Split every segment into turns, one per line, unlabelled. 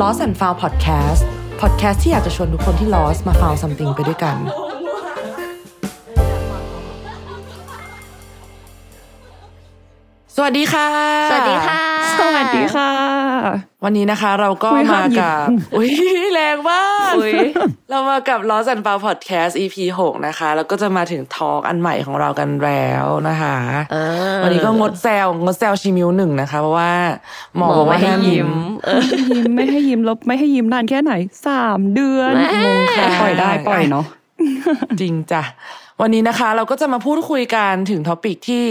Lost and Found Podcast Podcast ที่อยากจะชวนทุกคนที่ lost มา found something ไปด้วยกัน สวัสดีค่ะ
สวัสดีค่ะ
ส วัสดีค่ะ
วันนี้นะคะเราก็
อุ๊ย
มา
ห้ามหยิบ
กับอุ้ยแรงมาก
อุ๊ย
เรามากับ Lost and Found Podcast EP 6นะคะ แล้วก็จะมาถึงทอล์กอันใหม่ของเรากันแล้วนะคะ
เออ
วันนี้ก็งดแซวงดแซวชิมิวหนึ่งนะคะ เพราะว่าหมอ
หมอ
บอกว่า
ไม่ให้
ห้าม
ยิ้ม
ยิ้ม
เออ
ยิ้มไม่ให้ยิ้มลบไม่ให้ยิ้มนานแค่ไหนสามเดือน
แม่
งค่ะปล่อยได้ปล่อยเนาะ
จริงจ้ะวันนี้นะคะเราก็จะมาพูดคุยกันถึง topic ที่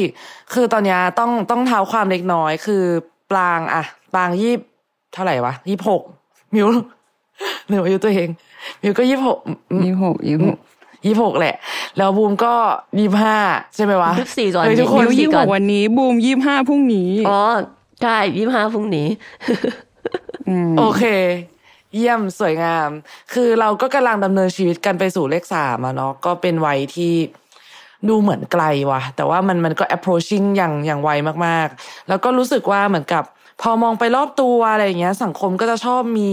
คือตอนเนี้ยต้องต้องเท้าความเล็กน้อย คือ ปลางอะปลางยี่เท่าไหร่วะยี่หกมิวหนึ่งอายุตัวเอง มิวก็ยี่หก
ยี่หกยี่หก
ยี่หกแหละ แล้วบูมก็ยี่ห้าใช่ไหมวะ
ยี่สิบสี่ก่อน
เฮ้ยทุกคน
มิวยี่ห
กก่อน
วันนี้ บูมยี่ห้าพรุ่งนี้
อ๋อใช่ยี่ห้าพรุ่งนี้
ม
โอเค เยี่ยมสวยงาม คือเราก็กำลังดำเนินชีวิตกันไปสู่เลขสามอะเนาะก็เป็นวัยที่ ดูเหมือนไกลว่ะ แต่ว่ามันมันก็ approaching อย่างอย่างไวมากๆ แล้วก็รู้สึกว่าเหมือนกับ พอมองไปรอบตัวอะไรอย่างเงี้ย สังคมก็จะชอบมี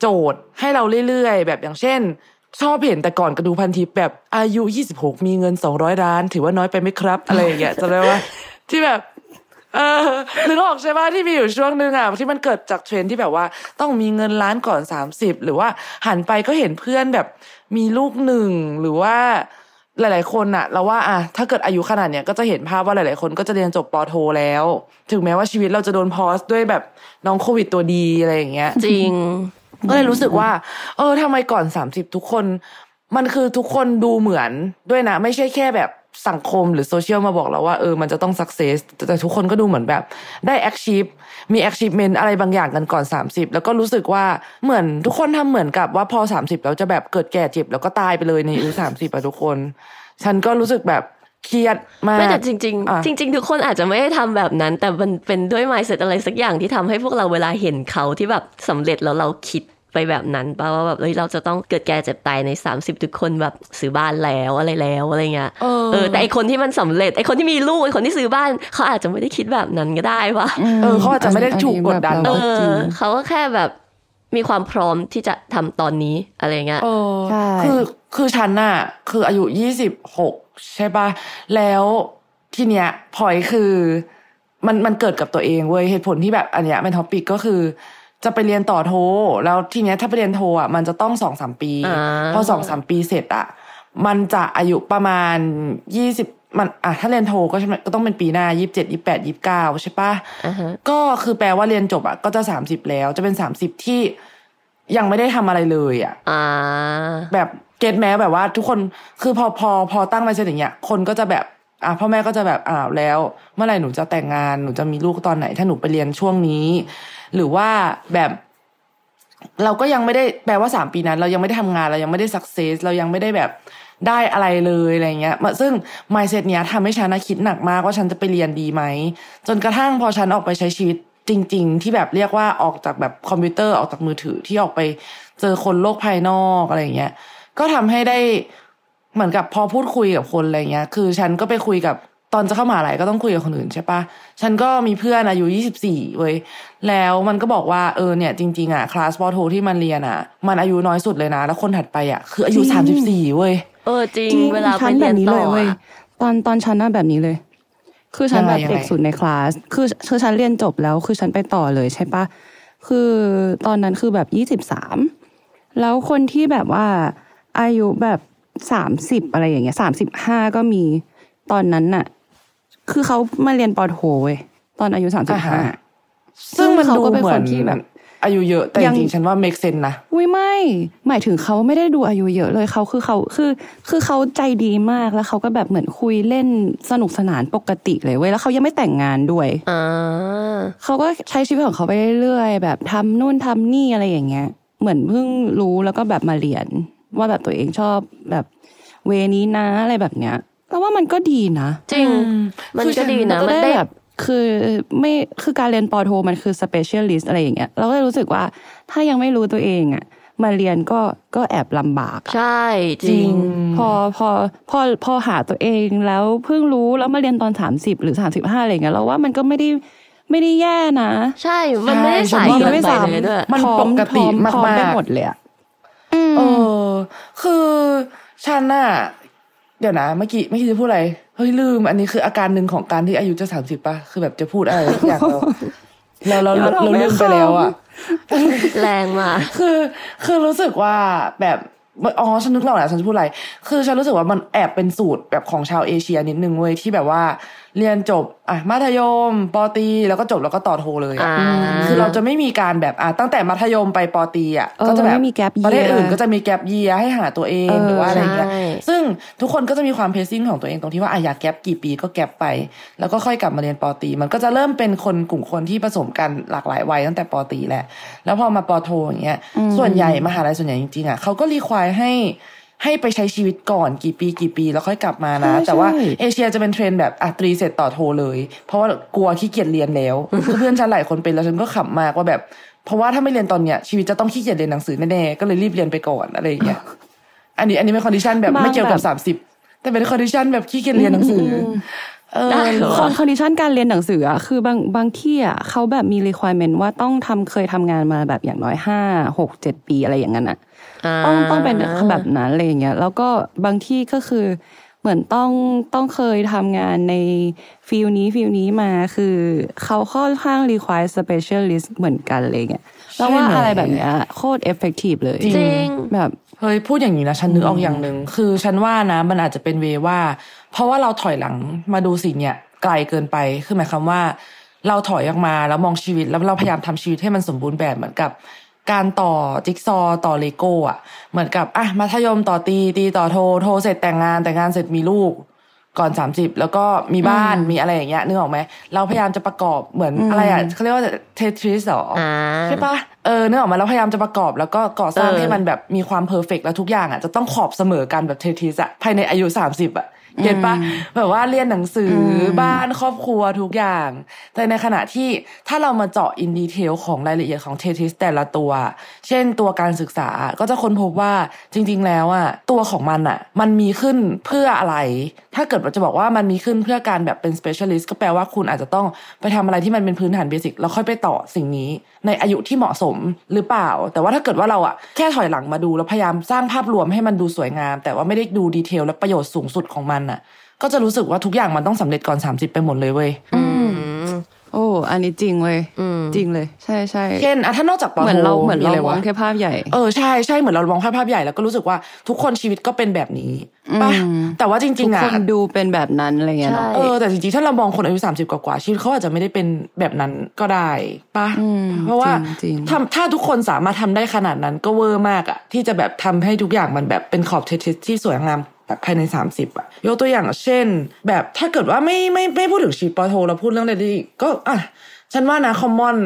โจทย์ให้เราเรื่อยๆ แบบอย่างเช่น ชอบเห็นแต่ก่อนกระดูพันทิปแบบอายุ 26 มีเงิน 200ล้าน ถือว่าน้อยไปไหมครับ อะไรอย่างเงี้ยจะได้ว่าที่แบบเออนึกออกใช่ป่ะที่มีอยู่ช่วงหนึ่งอะที่มันเกิดจากเทรนที่แบบว่า ต้องมีเงินล้านก่อนสามสิบหรือว่าหันไปก็เห็นเพื่อนแบบมีลูกหนึ่งหรือว่า หลาย ๆ คนอะเราว่าอะถ้าเกิดอายุขนาดเนี้ยก็จะเห็นภาพว่าหลาย ๆ คนก็จะเรียนจบปอโทแล้ว ถึงแม้ว่าชีวิตเราจะโดนพอสด้วยแบบน้องโควิดตัวดีอะไรอย่างเงี้ย
จริง
ก็เลยรู้สึกว่า เออทำไมก่อนสามสิบทุกคน มันคือทุกคนดูเหมือนด้วยนะ ไม่ใช่แค่แบบสังคมหรือโซเชียลมาบอกเราว่าเออมันจะต้องสักเซสแต่ทุกคนก็ดูเหมือนแบบได้ achieve มี achievement อะไรบางอย่างกันก่อน 30 แล้วก็รู้สึกว่าเหมือนทุกคนทำเหมือนกับว่าพอ 30 แล้วจะแบบเกิดแก่เจ็บแล้วก็ตายไปเลยในอายุสามสิบอะทุกคน ฉันก็รู้สึกแบบเครียดมาก
ไม่แต่จริง
อะ
ๆจริง ๆ ทุกคนอาจจะไม่ได้ทำแบบนั้น แต่มันเป็นด้วย mindset อะไรสักอย่างที่ทำให้พวกเราเวลาเห็นเขาที่แบบสำเร็จแล้วเราคิด ไปแบบนั้นป่ะว่าแบบเฮ้ยเราจะต้องเกิดแก่เจ็บตายใน 30 ทุกคนแบบซื้อบ้านแล้วอะไรแล้วอะไรเงี้ย
เออ
เออแต่ไอคนที่มันสำเร็จไอคนที่มีลูกไอคนที่ซื้อบ้าน เขาอาจจะไม่ได้คิดแบบนั้นก็ได้วะ
เออเขาอาจจะไม่ได้ถูกกดดัน
เออ
เราจริ
งเขาก็แค่แบบมีความพร้อมที่จะทำตอนนี้อะไรเงี้ย
เออ
ใช่
คือคือฉันน่ะ คืออายุยี่สิบหกใช่ปะแล้วทีเนี้ยพอยคือ มันมันเกิดกับตัวเองเว้ยเหตุผลที่แบบอันเนี้ยเป็น topic ก็คือ จะไปเรียนต่อโท แล้วทีเนี้ยถ้าไปเรียนโทอะมันจะต้องสองสามปี
อ่า
พอสองสามปีเสร็จอะมันจะอายุประมาณยี่สิบมันอะถ้าเรียนโทก็ใช่ไหมก็ต้องเป็นปีหน้ายี่สิบเจ็ดยี่แปดยี่เก้าใช่ปะ
อ่าฮะ
ก็คือแปลว่าเรียนจบอะก็จะสามสิบแล้วจะเป็นสามสิบที่ยังไม่ได้ทำอะไรเลยอะ
อ่า
แบบเก็ตแม้แบบว่า ทุกคนคือพอพอพอตั้งมาเสร็จอย่างเงี้ยคนก็จะแบบอะพ่อแม่ก็จะแบบอ้าวแล้ว เมื่อไหร่หนูจะแต่งงานหนูจะมีลูกตอนไหน ถ้าหนูไปเรียนช่วงนี้ หรือว่าแบบเราก็ยังไม่ได้แปลว่าสามปีนั้น เรายังไม่ได้ทำงานเรายังไม่ได้สักเซสเรายังไม่ได้แบบได้อะไรเลยอะไรเงี้ยมาซึ่ง mindset เนี้ยทำให้ฉันนะคิดหนักมากว่าฉันจะไปเรียนดีไหม จนกระทั่งพอฉันออกไปใช้ชีวิตจริง ๆ ที่แบบเรียกว่าออกจากแบบคอมพิวเตอร์ออกจากมือถือที่ออกไปเจอคนโลกภายนอกอะไรเงี้ยก็ทำให้ได้เหมือนกับพอพูดคุยกับคนอะไรเงี้ย คือฉันก็ไปคุยกับ ตอนจะเข้ามหาลัยก็ต้องคุยกับคนอื่นใช่ปะฉันก็มีเพื่อนอายุยี่สิบสี่เว้ย แล้วมันก็บอกว่าเออเนี่ยจริงๆอะคลาสปอโทที่มันเรียนอะ มันอายุน้อยสุดเลยนะ แล้วคนถัดไปอะคืออายุ
จริ
สามสิบ
ง
สี่เว้ย
เออจริง
จริง
เวลาไป
ฉัน
เรี
แบ
ยน
บนี้
ต่
เล
อย
เว้ย
อะ
ตอนตอนฉันน่ะแบบนี้เลย คือฉัน
ยังไง
แบบ
ยังไง
เด็กสุดในคลาส คือคือฉันเรียนจบแล้ว คือฉันไปต่อเลยใช่ปะคือตอนนั้นคือแบบยี่สิบสามแล้วคนที่แบบว่าอายุแบบสามสิบอะไรอย่างเงี้ยสามสิบห้าก็มีตอนนั้นน่ะ คือเขามาเรียนปอโทเว้ยตอนอายุสามสิบ
อ่า
ห้า
ฮะซึ่งมัน
เขา
ดู
ก็เป็น
เหมื
ค
อน
นที่แบบ
อายุเยอะแต่จ
ยัง
ริงๆฉันว่า make sense นะ
อุ้ยไม่ หมายถึงเขาไม่ได้ดูอายุเยอะเลยเขาคือเขาคือ คือเขาใจดีมากแล้วเขาก็แบบเหมือนคุยเล่นสนุกสนานปกติเลยเว้ยแล้วเขายังไม่แต่งงานด้วย
อ่า
เขาก็ใช้ชีวิตของเขาไปเรื่อยๆแบบทำนู่นทำนี่อะไรอย่างเงี้ย เหมือนเพิ่งรู้แล้วก็แบบมาเรียน ว่าแบบตัวเองชอบแบบเวนี้นะอะไรแบบเนี้ย แล้วว่ามันก็ดีนะ
จริง
อืม
มัน
คือฉั
ก็
น
ดีนะ
ก็
มัน
ได้
ได้
แบบคือไม่คือการเรียนปอโท มันคือ specialist อะไรอย่างเงี้ยเราก็เลยรู้สึกว่าถ้ายังไม่รู้ตัวเองอะมาเรียนก็ก็แอบลำบากอะ
ใช่จริง
พอพอพอพอหาตัวเองแล้วเพิ่งรู้แล้วมาเรียนตอนสามสิบหรือสามสิบห้าอะไรเงี้ยเราว่ามันก็ไม่ได้ไม่ได้แย่นะ
ใช่ มันไม่ได้
ใช่
สาย
ฉันว่า
เกิน
ไม่
ไป
สาม
เลยด้วย
มัน
พร้อ
ปกติ
พร้อพร้อ
มากๆ
ได้หมดเลยอะอืม
เออ คือฉันน่ะเดี๋ยวนะเมื่อกี้เมื่อกี้จะพูดอะไรเฮ้ยลืม อันนี้คืออาการหนึ่งของการที่อายุจะสามสิบป่ะคือแบบจะพูดอะไรสักอย่างเราเราเราเราเราลืมไปแล้วอะ
แรงมาก
คือ คือรู้สึกว่าแบบอ๋อฉันนึกแล้วแหละฉันจะพูดอะไร คือฉันรู้สึกว่ามันแอบเป็นสูตรแบบของชาวเอเชียนิดนึงเว้ยที่แบบว่า เรียนจบอะมัธยมปอตรีแล้วก็จบแล้วก็ต่อโทเลยอะ
อ่า
คือเราจะไม่มีการแบบอะตั้งแต่มัธยมไปปอตรีอะ
เออ
ก็จะแบบ
ไม่มี gap
ประเทศ
year
อื่นก็จะมีแกลบเยียให้หาตัวเอง
เออ
หรือว่าอะไรอย่างเงี้ย
ใช่
ซึ่งทุกคนก็จะมีความ pacing ของตัวเองตรงที่ว่าอะอยาก gap กี่ปีก็ gap ไป แล้วก็ค่อยกลับมาเรียนปอตรีมันก็จะเริ่มเป็นคนกลุ่มคนที่ผสมกันหลากหลายวัยตั้งแต่ปอตรีแหละแล้วพอมาปอโทอย่างเงี้ยส่วนใหญ่มหาลัยส่วนใหญ่จริงๆอะเขาก็ require ให้ ให้ไปใช้ชีวิตก่อนกี่ปีกี่ปี แล้วค่อยกลับมานะ
ใช่
แต่ว่า
ใช่
เอเชียจะเป็นเทรนด์แบบอะตรีเสร็จต่อโทเลย เพราะว่ากลัวขี้เกียจเรียนแล้วคือเพื่อนฉันหลายคนเป็นแล้วฉันก็ขำมากว่าแบบ เพราะว่าถ้าไม่เรียนตอนเนี้ยชีวิตจะต้องขี้เกียจเรียนหนังสือแน่ๆก็เลยรีบเรียนไปก่อนอะไรอย่างเงี้ยอันนี้อันนี้เป็น condition แบบ
บาง
ไม่เกี่ยวกับ
แบบ
สามสิบแต่เป็นคอนดิชันแบบขี้เกียจเรียนหนังสืออ เออ
ได้เหรอ
คอนคอนดิชันการเรียนหนังสืออะคือบางบางที่อะเขาแบบมี requirement ว่าต้องทำเคยทำงานมาแบบอย่างน้อยห้าหกเจ็ดปีอะไรอย่างนั้นอะต้องต้องเป็นแบบนั้นอะไรอย่างเงี้ยแล้วก็บางที่ก็คือเหมือนต้องต้องเคยทำงานใน field นี้ field นี้มาคือเขาค่อนข้าง require specialist เหมือนกันอะไรเงี้ย แล้วว่า
ใช่ไหม
อะไรแบบเนี้ยโคตร effective เลย
จริง
จริง
แบบ
เฮ้ยพูดอย่างนี้นะฉันนึกออกอย่างหนึ่งคือฉันว่านะมันอาจจะเป็นเวย์ว่า เพราะว่าเราถอยหลังมาดูสิ่งเนี่ยไกลเกินไปคือหมายความว่า เราถอยออกมาแล้วมองชีวิตแล้วเราพยายามทำชีวิตให้มันสมบูรณ์แบบเหมือนกับการต่อจิ๊กซอว์ต่อเลโก้อะเหมือนกับอะมัธยมต่อตรีตรีต่อโทโทเสร็จแต่งงานแต่งงานเสร็จมีลูก ก่อนสามสิบแล้วก็มีบ้านมีอะไรอย่างเงี้ยนึกออกไหมเราพยายามจะประกอบเหมือนอะไรอะเขาเรียกว่าเททริสหรอ
อ่า
ใช่ปะเออนึกออกมาเราพยายามจะประกอบแล้วก็ก่อสร้าง
เออ
ให้มันแบบมีความ perfect แล้วทุกอย่างอะจะต้องขอบเสมอกันแบบเททริสอะภายในอายุสามสิบอะget ปะแบบว่าเรียนหนังสือบ้านครอบครัวทุกอย่าง แต่ในขณะที่ถ้าเรามาเจาะ in detail ของรายละเอียดของเททริสแต่ละตัวเช่นตัวการศึกษาก็จะค้นพบว่าจริง ๆ แล้วอะตัวของมันอะมันมีขึ้นเพื่ออะไร ถ้าเกิดว่าจะบอกว่ามันมีขึ้นเพื่อการแบบเป็น specialist ก็แปลว่าคุณอาจจะต้องไปทำอะไรที่มันเป็นพื้นฐาน basic แล้วค่อยไปต่อสิ่งนี้ ในอายุที่เหมาะสมหรือเปล่า แต่ว่าถ้าเกิดว่าเราอะแค่ถอยหลังมาดูแล้วพยายามสร้างภาพรวมให้มันดูสวยงาม แต่ว่าไม่ได้ดู detail และประโยชน์สูงสุดของมันอะ ก็จะรู้สึกว่าทุกอย่างมันต้องสำเร็จก่อน 30 ไปหมดเลยเว้ย
โอ้อันนี้จริงเลย
อืม
จริงเลย ใช่ใช่
เช่นอะถ้านอกจากปอ
เหมือน
โท
เราเหมือนเราะ
ไม
องแค่ภาพใหญ่
เออใช่ใช่เหมือนเรามองภาพภาพใหญ่แล้วก็รู้สึกว่าทุกคนชีวิตก็เป็นแบบนี้ป่ะ
อืม
แต่ว่าจ
ทุ
ริ
ก
งๆอะ
คนดูเป็นแบบนั้นอะไรเงี้ยเนาะ
ใช่
เออแต่จริงๆถ้าเรามองคนอายุสามสิบกว่าๆชีวิตเขาอาจจะไม่ได้เป็นแบบนั้นก็ได้ป่ะ
อืม
เพราะว่า
จริงๆ
ถ้าถ้าทุกคนสามารถทำได้ขนาดนั้นก็เวอร์มากอะที่จะแบบทำให้ทุกอย่างมันแบบเป็นขอบเทสที่สวยงาม แบบภายใน 30อะยกตัวอย่างเช่น แบบถ้าเกิดว่าไม่ไม่ไม่พูดถึงชีวิตปอโทเราพูดเรื่องอะไรดีก็อะฉันว่านะคอมมอน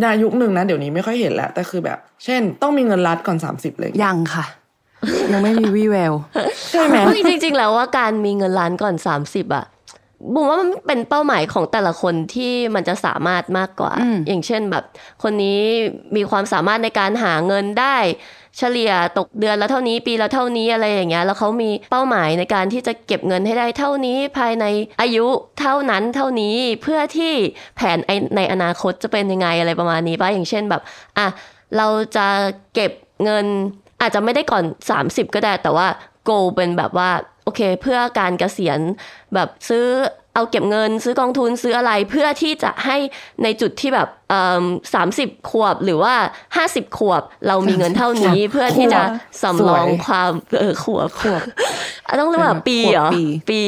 ในยุคหนึ่งนะ เดี๋ยวนี้ไม่ค่อยเห็นแล้ว แต่คือแบบ เช่น ต้องมีเงินรัดก่อน 30 เลย
ยังค่ะ ยังไม่มีวี่แวว
ใช่ไหม
เฮ้ยจริง ๆ แล้วว่าการมีเงินล้านก่อน 30อะบุมว่ามันเป็นเป้าหมายของแต่ละคนที่มันจะสามารถมากกว่า
อืม
อย่างเช่นแบบ คนนี้มีความสามารถในการหาเงินได้ เฉลี่ยตกเดือนละเท่านี้ปีละเท่านี้อะไรอย่างเงี้ย แล้วเขามีเป้าหมายในการที่จะเก็บเงินให้ได้เท่านี้ภายในอายุเท่านั้นเท่านี้เพื่อที่แผนในอนาคตจะเป็นยังไงอะไรประมาณนี้ป่ะอย่างเช่นแบบอะเราจะเก็บเงินอาจจะไม่ได้ก่อน 30 ก็ได้แต่ว่าโกเป็นแบบว่าโอเค เพื่อการเกษียณแบบซื้อเอาเก็บเงินซื้อกองทุนซื้ออะไรเพื่อที่จะให้ในจุดที่แบบสามสิบขวบหรือว่าห้าสิบขวบ เรามีเงินเท่านี้เพื่อที่จะสำรองความเออขวบขวบอะต้องเรียกว่าปีเหรอ
ขวบปี
ปี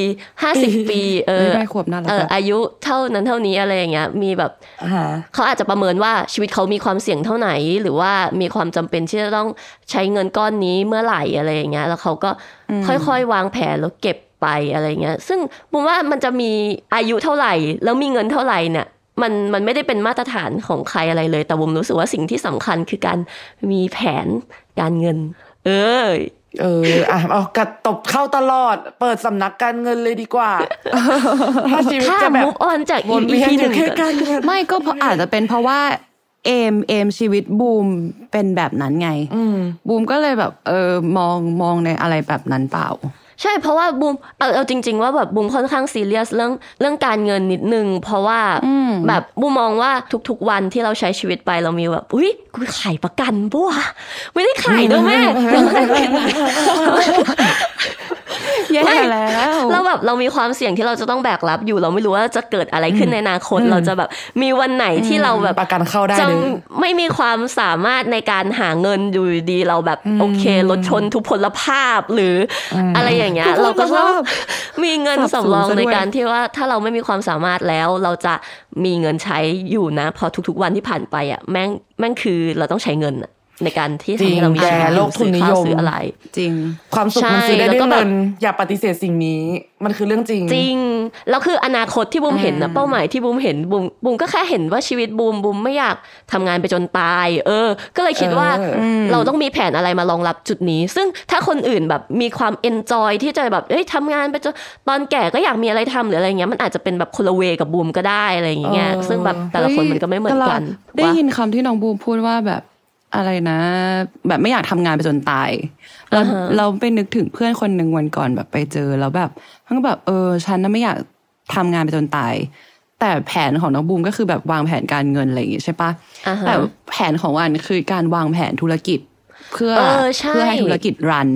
ห้าสิบปี เออ
ไม่ได้ขวบน่ารัก
เออ
อะ
อายุเท่านั้นเท่านี้อะไรอย่างเงี้ยมีแบบ
อ่าฮะ
เขาอาจจะประเมินว่าชีวิตเขามีความเสี่ยงเท่าไหน หรือว่ามีความจำเป็นที่จะต้องใช้เงินก้อนนี้เมื่อไหร่อะไรอย่างเงี้ยแล้วเขาก็ค่อยๆ วางแผนแล้วเก็บ ไปอะไรเงี้ย ซึ่งผมว่ามันจะมีอายุเท่าไหร่ แล้วมีเงินเท่าไหร่เนี่ยมันมันไม่ได้เป็นมาตรฐานของใครอะไรเลย แต่ผมรู้สึกว่าสิ่งที่สำคัญคือการมีแผนการเงิน เออ
เอออะเอากระตบเข้าตลอด เปิดสำนักการเงินเลยดีกว่า ถ้าชีวิต
ถ้า
จะแบบ
มุกออนจาก
วนเวีย
EP
นอ
หนึ่
ยู่
ง
แค่
ก่อน
การเงิน
ไม่ก็เพราะอาจจะเป็นเพราะว่าเอมเอมชีวิตบูมเป็นแบบนั้นไง
อืม
บูมก็เลยแบบ เออมองมองในอะไรแบบนั้นเปล่า
ใช่เพราะว่าบูมเอาเอาจริง ๆ ว่าแบบบูมค่อนข้างซีเรียสเรื่องเรื่องการเงินนิดนึง เพราะว่าแบบบูมมองว่าทุกๆวันที่เราใช้ชีวิตไปเรามีแบบอุ้ยกูขายประกันปะวะไม่ได้ขายด้วยแม่
แย่แล้ว
เราแบบเรามีความเสี่ยงที่เราจะต้องแบกรับอยู่ เราไม่รู้ว่าจะเกิดอะไรขึ้นในอนาคต เราจะแบบมีวันไหนที่เราแบบ
ประกันเข้าได้
จะ
เลย
ไม่มีความสามารถในการหาเงินอยู่ดีเราแบบโอเครถชนทุพพลภาพหรือออะไรอย่างเงี้ย เราก็ต้องมีเงิน
สับสน
สำรอง
ซะด้วย
ในการที่ว่าถ้าเราไม่มีความสามารถแล้ว เราจะมีเงินใช้อยู่นะ พอทุกๆวันที่ผ่านไปอะแม่งแม่งคือเราต้องใช้เงินอะ ในการที่ทำให้เรามี
จริง
ชีวิต
แกโลกทุนนิยม
ซื้อข้าวซื้ออะไร
จริง
ความสุขมัน
ใช่
ซื้อได้
แล้ว
ด้วย
ก็แบบ
เงินอย่าปฏิเสธสิ่งนี้ มันคือเรื่องจริง
จริง แล้วคืออนาคตที่บูมเห็นนะเป้าหมายที่บูมเห็นบูมบูมก็แค่เห็นว่าชีวิตบูมบูมไม่อยากทำงานไปจนตาย เออ ก็เลยคิดว่า
เออ
เราต้องมีแผนอะไรมารองรับจุดนี้ ซึ่งถ้าคนอื่นแบบมีความเอนจอยที่จะแบบเอ้ยทำงานไปจนตอนแก่ก็อยากมีอะไรทำหรืออะไรเงี้ยมันอาจจะเป็นแบบคนละเวกับบูมก็ได้อะไรอย่างเงี้ย
เออ
ซึ่งแบบแต่ละคนมันก็ไม่เหมือนกัน
ได้
ว่า
ยินคำที่น้องบูมพูดว่าแบบ อะไรนะ แบบไม่อยากทำงานไปจนตายแล้ว
อ่าฮะ
เราไปนึกถึงเพื่อนคนหนึ่งวันก่อนแบบไปเจอแล้วแบบทั้งแบบเออฉันน่ะไม่อยากทำงานไปจนตาย แต่แผนของน้องบูมก็คือแบบวางแผนการเงินอะไรอย่างงี้ใช่ปะ
อ่าฮะ
แต่แผนของวันคือการวางแผนธุรกิจเพื่อ
เออใช่
เพื่อให้ธุรกิจรัน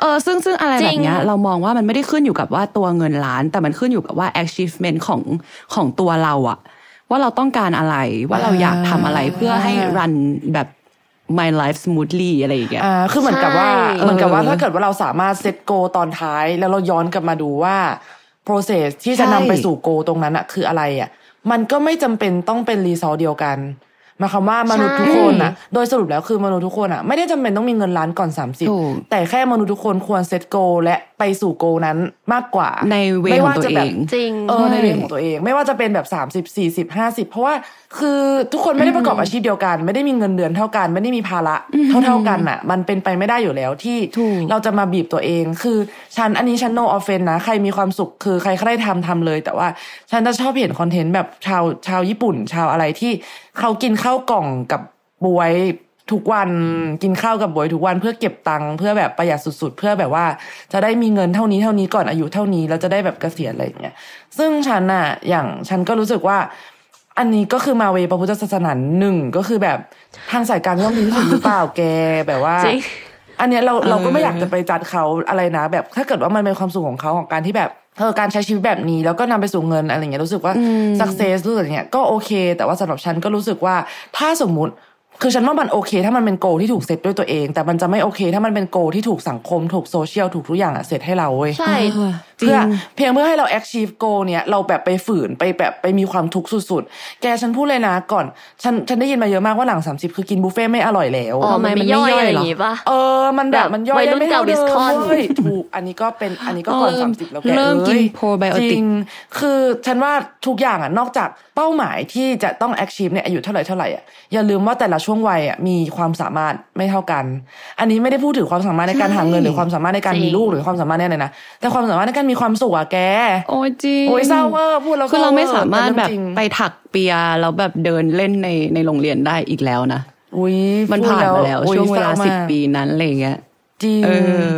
เออซึ่งซึ่งอะไรแบบเนี้ย
จริง
เรามองว่ามันไม่ได้ขึ้นอยู่กับว่าตัวเงินล้าน แต่มันขึ้นอยู่กับว่า achievement ของของตัวเราอะว่าเราต้องการอะไรว่าเราอยากทำอะไรเพื่อให้รันแบบ my life smoothly อะไรอย่างเงี้ย
อ่าคือเหมือนกับว่า
ใช่
เหมือนกับว่า
เออ
ถ้าเกิดว่าเราสามารถเซตโกตอนท้ายแล้วเราย้อนกลับมาดูว่า process ที่จะ
ใช่
นำไปสู่โกตรงนั้นอะคืออะไรอะมันก็ไม่จำเป็นต้องเป็นรีซอสเดียวกันหมายความว่ามนุษย์ทุกคนอะโดยสรุปแล้วคือมนุษย์ทุกคนอะไม่ได้จำเป็นต้องมีเงินล้านก่อน
ถูก
30แต่แค่มนุษย์ทุกคนควรเซตโกและ ไปสู่โกนั้นมากกว่า
ในเว
ไม่
ของ
ว่า
ตัว
จะ
เอ
แบบ
ง
จริง
เออในเรื่องของตัวเอง ไม่ว่าจะเป็นแบบสามสิบสี่สิบห้าสิบเพราะว่าคือทุกคนไม่ได้ประกอบอาชีพเดียวกัน ไม่ได้มีเงินเดือนเท่ากัน ไม่ได้มีภาระเท่าเท่าๆกันอะ มันเป็นไปไม่ได้อยู่แล้วที่
ถูก
เราจะมาบีบตัวเอง คือฉันอันนี้ฉัน no offense นะ ใครมีความสุขคือใครใครทำทำเลย แต่ว่าฉันจะชอบเห็นคอนเทนต์แบบชาวชาวญี่ปุ่น ชาวอะไรที่เขากินข้าวกล่องกับบวย ทุกวันกินข้าวกับบวยทุกวันเพื่อเก็บตังค์เพื่อแบบประหยัดสุด ๆ เพื่อแบบว่าจะได้มีเงินเท่านี้เท่านี้ก่อนอายุเท่านี้แล้วจะได้แบบเกษียณอะไรอย่างเงี้ยซึ่งฉันอะอย่างฉันก็รู้สึกว่า อันนี้ก็คือมาเวพระพุทธศาสนาหนึ่งก็คือแบบทางสายการย่อมดีที่สุดหรือเปล่าแกแบบว่า
จริง
อันเนี้ยเรา
เออ
เราก็ไม่อยากจะไปจัดเขาอะไรนะ แบบถ้าเกิดว่ามันเป็นความสุขของเขาของการที่แบบเออการใช้ชีวิตแบบนี้แล้วก็นำไปสู่เงินอะไรเงี้ยรู้สึกว่า success รู้สึกอย่างเงี้ยก็โอเค แต่ว่าสำหรับฉันก็รู้สึกว่าถ้าสมมุติ คือฉันว่ามันโอเค ถ้ามันเป็นโกที่ถูกเซตด้วยตัวเอง แต่มันจะไม่โอเค ถ้ามันเป็นโกที่ถูกสังคมถูกโซเชียลถูกทุกอย่างอะเซตให้เราเว้ย
ใช่
จริ
เพื่องเพียงเพื่อให้เรา achieve goal เนี่ยเราแบบไปฝืนไปแบบไปมีความทุกข์สุดๆ แกฉันพูดเลยนะก่อน ฉันฉันได้ยินมาเยอะมากว่าหลัง30คือกินบุฟเฟ่ต์ไม่อร่อยแล้ว
อ๋อ
ทำไม
มัน
มัน
ไม่
ไม่
ย่อย
ย่อย
อะไรอ
เหรอ
ย่างงี้ป่ะ
เออมันแบบ
แบบ
มันย่อย
วัย
ได้
รุ่น
ไม่เท่า
เก่า
เดิม
Discon
เว้ยถูกอันนี้ก็เป็นอันนี้ก็ก่อน
เริ่ม
สามสิบแล้วแก
เริ่มกิน
อ้ย
probiotic
จริงคือฉันว่าทุกอย่างอะนอกจากเป้าหมายที่จะต้อง achieve เนี่ยอายุเท่าไหร่เท่าไหร่อะอย่าลืมว่าแต่ละช่วงวัยอะมีความสามารถไม่เท่ากัน อันนี้ไม่ได้พูดถึงความสามารถในการหาเงินหรือความสามารถในการมีลูกหรือความสามารถเนี่ยเลยนะแต่ความสามารถในการมีความสุขอะแก
โอ้ยจริง
โอ้ยเศร้าเวอร์พูดแล้ว
คือเราไม่
ศ
สามารถแบบ
ต่เองจง
ไปถักเปียแล้วแบบเดินเล่นในในโรงเรียนได้อีกแล้วนะ
อุ้ย
มัน
พูด
ผ่านมาแล้ว
อุ๊ย
ช่วงเวลา
ศร้ม
สิบ
ก
ปีนั้นอะไรอย่างเงี้ย
จริง
เออ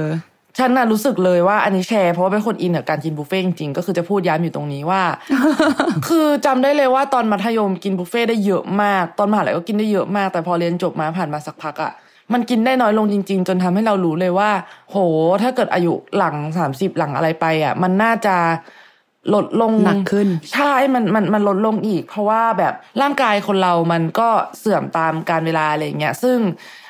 ฉันน่ะรู้สึกเลยว่าอันนี้แชร์เพราะว่าเป็นคนอินกับการกินบุฟเฟ่ต์จริงๆก็คือจะพูดย้ำอยู่ตรงนี้ว่า คือจำได้เลยว่าตอนมัธยมกินบุฟเฟ่ต์ได้เยอะมาก ตอนมหาลัยก็กินได้เยอะมาก แต่พอเรียนจบมาผ่านมาสักพักอะ่ะ มันกินได้น้อยลงจริง ๆ จนทำให้เรารู้เลยว่า โห ถ้าเกิดอายุหลังสามสิบหลังอะไรไปอะ มันน่าจะ ลดลง
หนักขึ้น
ใช่มันมันมันลดลงอีก เพราะว่าแบบร่างกายคนเรามันก็เสื่อมตามการเวลาอะไรอย่างเงี้ยซึ่ง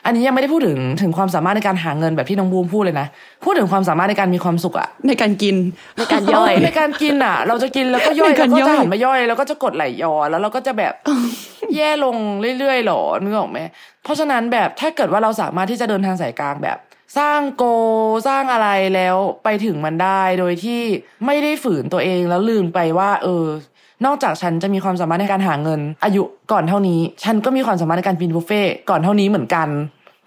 อันนี้ยังไม่ได้พูดถึงถึงความสามารถในการหาเงินแบบที่น้องบูมพูดเลยนะ พูดถึงความสามารถในการมีความสุขอะ
ในการกิน
ในการย่อย
ในการกินอะเราจะกินแล้วก็ย่อย
ใน
แล้
กาวร
ก็
ย่อย
จะหันมาย่อยแล้วก็จะกดไหลย้อนแล้วเราก็จะแบบแย่ลงเรื่อยๆหรอนึกออกไหมเพราะฉะนั้นแบบถ้าเกิดว่าเราสามารถที่จะเดินทางสายกลางแบบ สร้างโกสร้างอะไรแล้วไปถึงมันได้โดยที่ไม่ได้ฝืนตัวเองแล้วลืมไปว่า เออ นอกจากฉันจะมีความสามารถในการหาเงิน อายุก่อนเท่านี้ ฉันก็มีความสามารถในการกินบุฟเฟ่ก่อนเท่านี้เหมือนกัน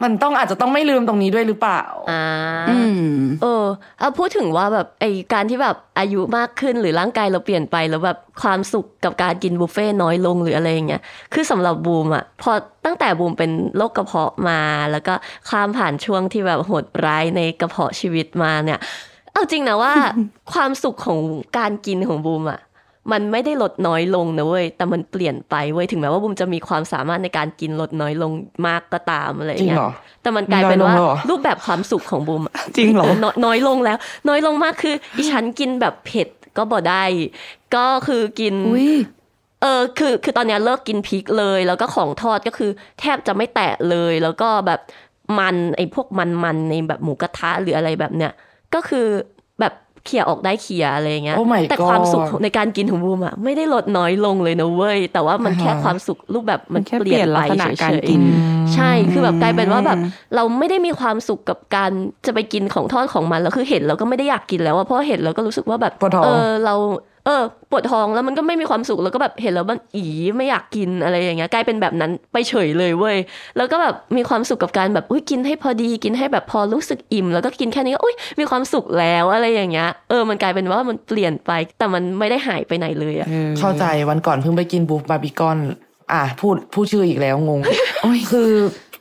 มันต้องอาจจะต้องไม่ลืมตรงนี้ด้วยหรือเปล่า
อ่า
อืม
เออเอาพูดถึงว่าแบบไอการที่แบบอายุมากขึ้นหรือร่างกายเราเปลี่ยนไปแล้วแบบความสุขกับการกินบุฟเฟ่ต์น้อยลงหรืออะไรอย่างเงี้ย คือสำหรับบูมอะพอตั้งแต่บูมเป็นโรคกระเพาะมา แล้วก็ข้ามผ่านช่วงที่แบบโหดร้ายในกระเพาะชีวิตมาเนี่ย เอาจริงนะว่าความสุขของการกินของบูมอะ มันไม่ได้ลดน้อยลงนะเว้ย แต่มันเปลี่ยนไปเว้ย ถึงแม้ว่าบูมจะมีความสามารถในการกินลดน้อยลงมากก็ตามอะไรอย่าง
จริง
เงี้ย
เหรอ
แต่มันกลายเป็นว่า
น้อยลงแล้วเหรอ
รูปแบบความสุขของบูมอะ
จริงเหรอ
น้อยน้อยลงแล้ว น้อยลงมากคืออีฉันกินแบบเผ็ดก็บ่ได้ ก็คือกิน
อุ้ย
เออคือคือตอนเนี้ยเลิกกินพริกเลย แล้วก็ของทอดก็คือ แทบจะไม่แตะเลย แล้วก็แบบมันไอ้พวกมันมันในแบบหมูกระทะหรืออะไรแบบเนี้ยก็คือ แบบเขี่ยออกได้เขี่ยอะไรอย่างเงี้ย
Oh my
แต่ความ
God
สุขในการกินของบูมอะไม่ได้ลดน้อยลงเลยนะเว้ย แต่ว่ามันแค่
อ่าฮะ
ความสุขรูปแบบมั
มัน
น
แค่
เป
เป
ลี่
ลี่
ย
ย
น
น
ไป
ลักษณะ
เฉ
การ
ย
กิน
ๆใช่คือแบบกลายเป็นว่าแบบเราไม่ได้มีความสุขกับการจะไปกินของทอดของมันแล้วคือเห็นเราก็ไม่ได้อยากกินแล้วอะเพราะเห็นเราก็รู้สึกว่าแบบ
ปวดท้อง
เออเรา เออปวดท้องแล้วมันก็ไม่มีความสุขแล้วก็แบบเห็นแล้วมันอี๋ไม่อยากกินอะไรอย่างเงี้ยกลายเป็นแบบนั้นไปเฉยเลยเว้ยแล้วก็แบบมีความสุขกับการแบบอุ้ยกินให้พอดีกินให้แบบพอรู้สึกอิ่ม แล้วก็กินแค่นี้ก็อุ้ยมีความสุขแล้วอะไรอย่างเงี้ยเออมันกลายเป็นว่ามันเปลี่ยนไป แต่มันไม่ได้หายไปไหนเลยอะ
เข้าใจวันก่อนเพิ่งไปกินบุฟบาร์บีกอนอะพูดพูดชื่ออีกแล้วงง
โอ้ย
คือ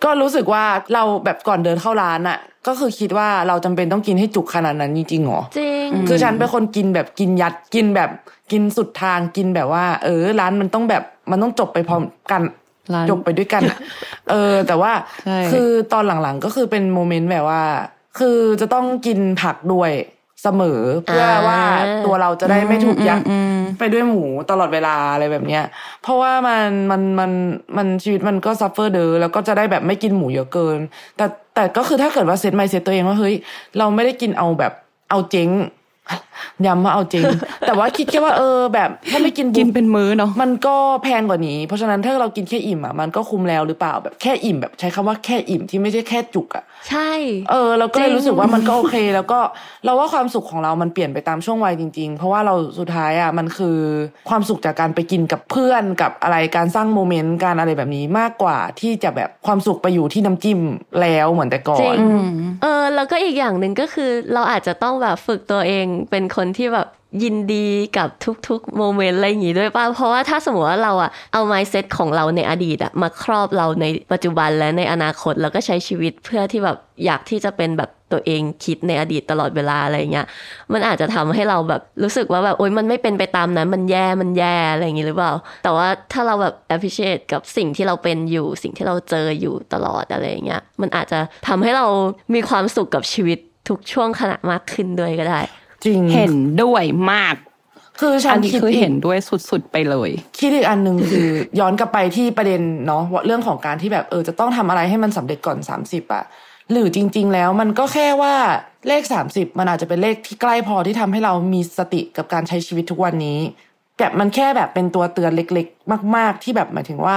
ก็รู้สึกว่าเราแบบก่อนเดินเข้าร้านอะก็คือคิดว่าเราจำเป็นต้องกินให้จุกขนาดนั้นจริงๆเหรอ
จริง
คือฉันเป็นคนกินแบบกินยัดกินแบบกินสุดทางกินแบบว่า เออ ร้านมันต้องแบบมันต้องจบไปพร้อมกัน
ร้าน
จบไปด้วยกันอะเออ แต่ว่า
ใช่
คือตอนหลังๆก็คือเป็น moment แบบว่า คือจะต้องกินผักด้วย เสมอเพื่อว่า
อ่า
ตัวเราจะได้ไม่ถูกยัด
อืม
ไปด้วยหมูตลอดเวลาอะไรแบบเนี้ย เพราะว่ามันมันมันมันชีวิตมันก็ suffer เด้อแล้วก็จะได้แบบไม่กินหมูเยอะเกิน แต่แต่ก็คือถ้าเกิดว่า set mindset ตัวเองว่าเฮ้ยเราไม่ได้กินเอาแบบเอาเจ๊ง ย้ำว่าเอาเจ๊งแต่ว่าคิดแค่ว่าเออแบบถ้าไม่กิน
กิน
บุ๊
เป็นมื้อเนาะ
มันก็แพงกว่านี้ เพราะฉะนั้นถ้าเรากินแค่อิ่มอะมันก็คุ้มแล้วหรือเปล่าแบบแค่อิ่มแบบใช้คำว่าแค่อิ่มที่ไม่ใช่แค่จุกอะ
ใช่
เออ เราก็เลย
จริง
รู้สึกว่ามันก็โอเค แล้วก็เราว่าความสุขของเรามันเปลี่ยนไปตามช่วงวัยจริง ๆ เพราะว่าเราสุดท้ายอะมันคือความสุขจากการไปกินกับเพื่อนกับอะไรการสร้างโมเมนต์การอะไรแบบนี้มากกว่าที่จะแบบความสุขไปอยู่ที่น้ำจิ้มแล้วเหมือนแต่ก่อ
จริ
น
งเออแล้วก็อีกอย่างหนึ่งก็คือเราอาจจะต้องแบบฝึกตัวเองเป็นคนที่แบบยินดีกับทุกๆโมเมนต์อะไรอย่างงี้ด้วยป่ะ เพราะว่าถ้าสมมติว่าเราอะเอา mindset ของเราในอดีตอะมาครอบเราในปัจจุบันและในอนาคตแล้วก็ใช้ชีวิตเพื่อที่แบบอยากที่จะเป็นแบบตัวเองคิดในอดีตตลอดเวลาอะไรเงี้ย มันอาจจะทำให้เราแบบรู้สึกว่าแบบโอ๊ยมันไม่เป็นไปตามนั้น มันแย่ มันแย่อะไรอย่างงี้หรือเปล่า แต่ว่าถ้าเราแบบ appreciate กับสิ่งที่เราเป็นอยู่ สิ่งที่เราเจออยู่ตลอดอะไรเงี้ย มันอาจจะทำให้เรามีความสุขกับชีวิตทุกช่วงขณะมากขึ้นด้วยก็ได้
จริง
เห็นด้วยมาก
คือฉั
อั
น
นนี้
คิด
คือ
อี
เห็
ก
นด้วยสุดๆไปเลย
คิดอีกอันหนึ่งคือ ย้อนกลับไปที่ประเด็นเนาะว่าเรื่องของการที่แบบเออจะต้องทำอะไรให้มันสำเร็จก่อนสามสิบอะหรือจริง ๆ แล้วมันก็แค่ว่าเลขสามสิบมันอาจจะเป็นเลขที่ใกล้พอที่ทำให้เรามีสติกับการใช้ชีวิตทุกวันนี้แบบมันแค่แบบเป็นตัวเตือนเล็ก ๆ มาก ๆ ที่แบบหมายถึงว่า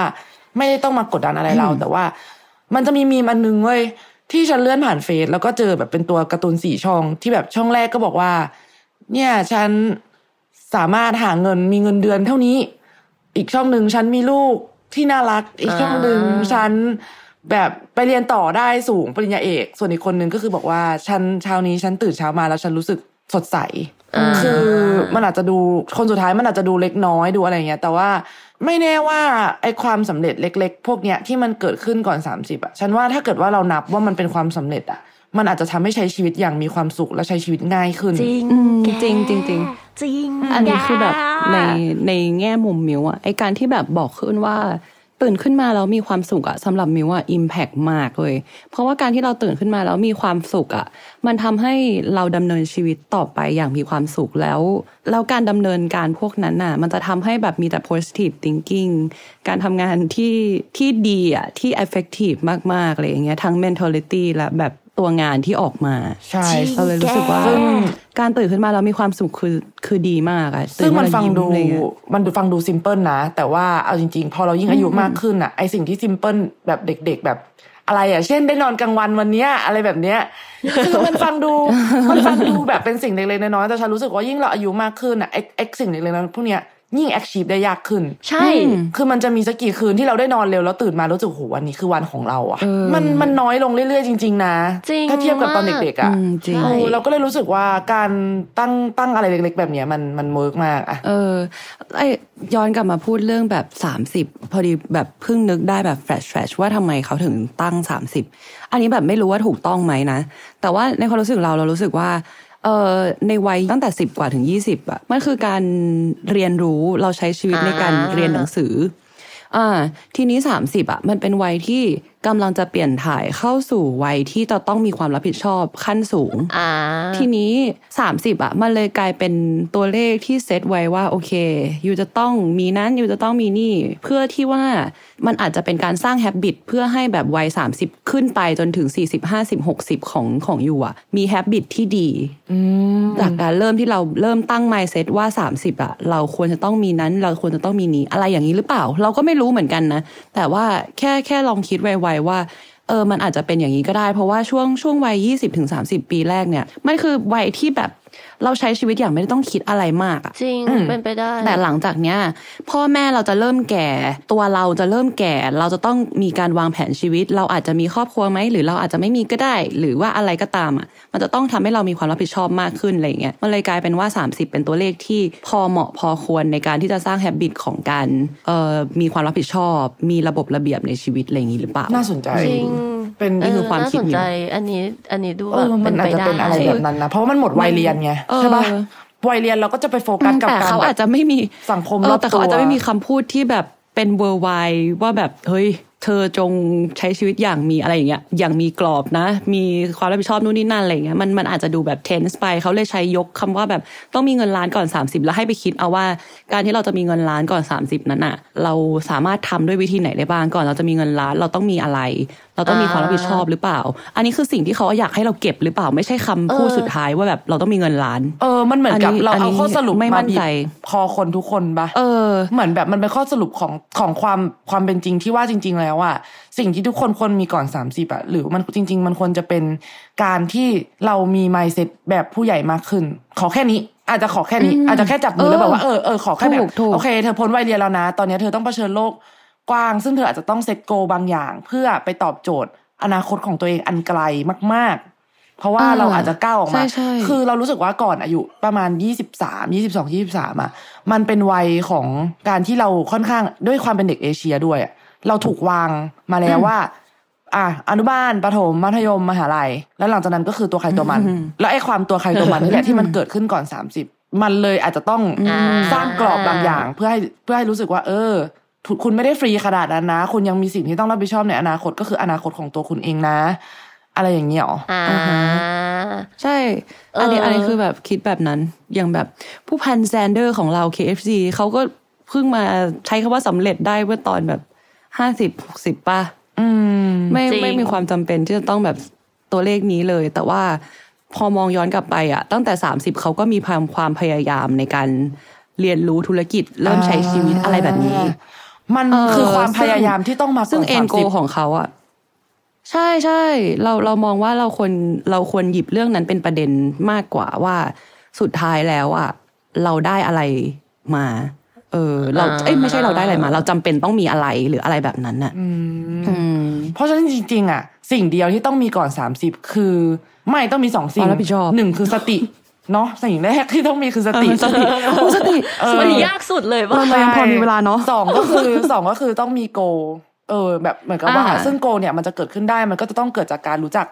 ไม่ได้ต้องมากดดันอะไรเรา แต่ว่า มันจะมีมีมอันนึงเว้ย ที่ฉันเลื่อนผ่านเฟซแล้วก็เจอแบบเป็นตัวการ์ตูนสี่ช่องที่แบบช่องแรกก็บอกว่า เนี่ยฉันสามารถหาเงินมีเงินเดือนเท่านี้ อีกช่องหนึ่งฉันมีลูกที่น่ารัก อีกช่องหนึ่งฉันแบบไปเรียนต่อได้สูงปริญญาเอก ส่วนอีกคนนึงก็คือบอกว่าฉันเช้านี้ฉันตื่นเช้ามาแล้วฉันรู้สึกสดใส คือมันอาจจะดูคนสุดท้ายมันอาจจะดูเล็กน้อยดูอะไรเงี้ย แต่ว่าไม่แน่ว่าไอ้ความสำเร็จเล็ก ๆ พวกเนี้ยที่มันเกิดขึ้นก่อน30อะฉันว่าถ้าเกิดว่าเรานับว่ามันเป็นความสำเร็จอะมันอาจจะทำให้ใช้ชีวิตอย่างมีความสุขและใช้ชีวิตง่ายขึ้น
จริง
อืม
แก
จริงจริงจริง
จริง
อันนี้คือแบบ
แก
ในในแง่มุมมิวอะไอการที่แบบบอกขึ้นว่า ตื่นขึ้นมาแล้วมีความสุขอะสำหรับมิวอะอิมแพกมากเลย เพราะว่าการที่เราตื่นขึ้นมาแล้วมีความสุขอะมันทำให้เราดำเนินชีวิตต่อไปอย่างมีความสุขแล้วแล้วการดำเนินการพวกนั้นน่ะ มันจะทำให้แบบมีแต่ positive thinking การทำงานที่ที่ดีอะที่ effective มากๆอะไรอย่างเงี้ยทั้ง mentality และแบบตัวงานที่ออกมา
ใช่
จริง
เราเลยรู้สึกว่า
แก
การตื่นขึ้นมาแล้วมีความสุขคือ คือดีมากอะ
ซึ่งมัน
ตื่
ฟัง
ขึ้า
ดู
แล้วยิ้มอะไรเงี้ย
มันดูฟังดูซิมเพิลนะ แต่ว่าเอาจริง ๆ พอเรายิ่งอายุมากขึ้นอะไอสิ่งที่ซิมเพิลแบบเด็ก ๆ แบบอะไรอะเช่นได้นอนกลางวันวันเนี้ยอะไรแบบเนี้ยคือมันฟังดูมันฟังดูแบบเป็นสิ่งเล็กๆน้อยๆแต่ฉันรู้สึกว่ายิ่งเราอายุมากขึ้นอะไอไอสิ่งเล็กๆนั้นพวกเนี้ย ยิ่ง achieve ได้ยากขึ้น
ใช่
คือมันจะมีสักกี่คืนที่เราได้นอนเร็วแล้วตื่นมารู้สึกโหวันนี้คือวันของเราอะ
เออ
มันมันน้อยลงเรื่อยๆจริงๆนะ
จริง
ถ้าเทียบกับตอน
มาก
เด็กๆอะ
อืมจริง
เออเราก็เลยรู้สึกว่าการตั้งตั้งอะไรเล็ก ๆ แบบเนี้ยมันมัน work มากอะ
เออไอย้อนกลับมาพูดเรื่องแบบสามสิบพอดีแบบเพิ่งนึกได้แบบแฟลชแฟลชว่าทำไมเขาถึงตั้งสามสิบอันนี้แบบไม่รู้ว่าถูกต้องไหมนะ แต่ว่าในความรู้สึกเราเรารู้สึกว่า เอ่อในวัยตั้งแต่สิบกว่าถึงยี่สิบอะมันคือการเรียนรู้เราใช้ชีวิตในการ
อ่า
เรียนหนังสืออ่าทีนี้สามสิบอะมันเป็นวัยที่กำลังจะเปลี่ยนถ่ายเข้าสู่วัยที่จะต้องมีความรับผิดชอบขั้นสูง
อ่า
ทีนี้ 30อะมันเลยกลายเป็นตัวเลขที่เซตไว้ว่าโอเคยูจะต้องมีนั้นยูจะต้องมีนี่ เพื่อที่ว่ามันอาจจะเป็นการสร้างแฮบบิตเพื่อให้แบบวัย 30 ขึ้นไปจนถึง 40 50 60 ของของยูอะ มีแฮบบิตที่ดีจากการเริ่มที่เราเริ่มตั้ง mindset ว่า 30อะเราควรจะต้องมีนั้น เราควรจะต้องมีนี้อะไรอย่างนี้หรือเปล่า เราก็ไม่รู้เหมือนกันนะ แต่ว่าแค่แค่ลองคิดไวๆว่าเออมันอาจจะเป็นอย่างนี้ก็ได้ เพราะว่าช่วงช่วงวัย 20ถึง30 ปีแรกเนี่ยมันคือวัยที่แบบ เราใช้ชีวิตอย่างไม่ได้ต้องคิดอะไรมากอะ
จริงเป็นไปได้
แต่หลังจากเนี้ยพ่อแม่เราจะเริ่มแก่ ตัวเราจะเริ่มแก่ เราจะต้องมีการวางแผนชีวิต เราอาจจะมีครอบครัวไหมหรือเราอาจจะไม่มีก็ได้ หรือว่าอะไรก็ตามอะมันจะต้องทำให้เรามีความรับผิดชอบมากขึ้นอะไรเงี้ยมันเลยกลายเป็นว่า 30 เป็นตัวเลขที่พอเหมาะพอควรในการที่จะสร้างแฮบบิตของการเอ่อมีความรับผิดชอบ มีระบบระเบียบในชีวิตอะไรอย่างนี้หรือเปล่า
น่าสนใจ
จริง
เป็น
นี่คือความคิด
น่าสน
มิว
ใจอันนี้อันนี้ดู
เอ
แบบ
อมันอาจ
ไป
จะ
ได้
เป็นอะไรแบบนั้นนะเพราะว่ามันหมดวัยเรียนไง
เออ
ใช่ปะวัยเรียนเราก็จะไปโฟกัสกับ
แต่
การ
เขา
แบ
อาจ
บ
จะไม่มี
สังคม
เอ
ร
อ
อบ
แต่เขา
ตัว
อาจจะไม่มีคำพูดที่แบบเป็นเวอร์ไวว่าแบบเฮ้ยเธอจงใช้ชีวิตอย่างมีอะไรอย่างเงี้ยอย่างมีกรอบนะ มีความรับผิดชอบนู่นนี่นั่นอะไรอย่างเงี้ยมันมันอาจจะดูแบบเทนส์ไปเขาเลยใช้ยกคำว่าแบบต้องมีเงินล้านก่อน 30 แล้วให้ไปคิดเอาว่า การที่เราจะมีเงินล้านก่อน 30 นั้นอะเราสามารถทำด้วยวิธีไหนได้บ้างก่อนเราจะมีเงินล้านเราต้องมีอะไร เราต้องมีความรับผิดชอบหรือเปล่า อันนี้คือสิ่งที่เขาอยากให้เราเก็บหรือเปล่าไม่ใช่คำพูดสุดท้ายว่าแบบเราต้องมีเงินล้าน
เออ มันเหมือนกับ
อันนี้
เรา
อันนี้
เอาข้อสรุป
ไม่มั่
มานบีบ
ใจ
คอคนทุกคนปะ
เออ
เหมือนแบบมันเป็นข้อสรุปของของความความเป็นจริงที่ว่าจริง ๆ แล้วอะสิ่งที่ทุกคนควรมีก่อนสามสิบอะหรือมันจริง ๆ มันควรจะเป็นการที่เรามีไมเซ็ตแบบผู้ใหญ่มากขึ้น ขอแค่นี้อาจจะขอแค่นี้อาจจะแค่จับมือแล้วแบบว่าเออเออขอแค่แบ
ถู
บ
กถูก
โอเคเธอพ้นวัยเรียนแล้วนะ ตอนนี้เธอต้องเผชิญโลก กว้าง ซึ่งเธออาจจะต้องเซตโกบางอย่าง เพื่อไปตอบโจทย์ อนาคตของตัวเองอันไกลมาก ๆ เพราะว่า
อ่า
เราอาจจะก้าวออกมา
ใช่ใช่
คือเรารู้สึกว่าก่อนอายุประมาณยี่สิบสามยี่สิบสองยี่สิบสามอะมันเป็นวัยของการที่เราค่อนข้างด้วยความเป็นเด็กเอเชียด้วยอะเราถูกวางมาแล้วว่าอะอนุบาลประถมมัธยมมหาลัย แล้วหลังจากนั้นก็คือตัวใครตัวมัน แล้วไอ้ความตัวใครตัวมันนี่แหละที่มันเกิดขึ้นก่อนสามสิบมันเลยอาจจะต้อง
อ่า
สร้างกรอบบางอย่าง เพื่อให้เพื่อให้รู้สึกว่า เออทุ คุณไม่ได้ฟรีขนาดนั้นนะ คุณยังมีสิ่งที่ต้องรับผิดชอบในอนาคตก็คืออนาคตของตัวคุณเองนะ อะไรอย่างเงี้ยหรอ
อ่า
ใช่ อันนี้
เอออั
อันนี้คือแบบคิดแบบนั้น อย่างแบบผู้พันแซนเดอร์ของเรา KFC เขาก็เพิ่งมาใช้คำว่าสำเร็จได้เมื่อตอนแบบห้าสิบหกสิบป่ะ
อืม
ไม่
จริง
ไม่มีความจำเป็นที่จะต้องแบบตัวเลขนี้เลย แต่ว่าพอมองย้อนกลับไปอะตั้งแต่30เขาก็มีความความพยายามในการเรียนรู้ธุรกิจเริ่มใช้ชีวิตอะไรแบบนี้
มัน
เออ
คือความ
ซึ่
พ
ง
ยายามที่ต้องมา
ซึ่ง
ก่
เอ็นโก
30
ของเขาอะใช่ใช่เราเรามองว่าเราควรเราควรหยิบเรื่องนั้นเป็นประเด็นมากกว่าว่าสุดท้ายแล้วอะเราได้อะไรมา เออ เรา
อ่า
เอ้ยไม่ใช่เราได้อะไรมา เราจำเป็นต้องมีอะไรหรืออะไรแบบนั้นน่ะอืม
เพราะฉะนั้นจริง ๆอะสิ่งเดียวที่ต้องมีก่อนสามสิบคือ ไม่ต้องมีสองสิ่ง
ความรับผิดชอบ
หนึ่งคือสติ เนาะสิ่งแรกที่ต้องมีคือสติ
เออสติโอ้สติ
เออ
มันยากสุดเลยป่ะ
เรายังพอมีเวลาเนอะ
สองก็คือสองก็คือต้องมีโก เออ แบบเหมือนกับว่า
อ่า
ซึ่งโกเนี่ยมันจะเกิดขึ้นได้มันก็จะต้องเกิดจากการรู้จัก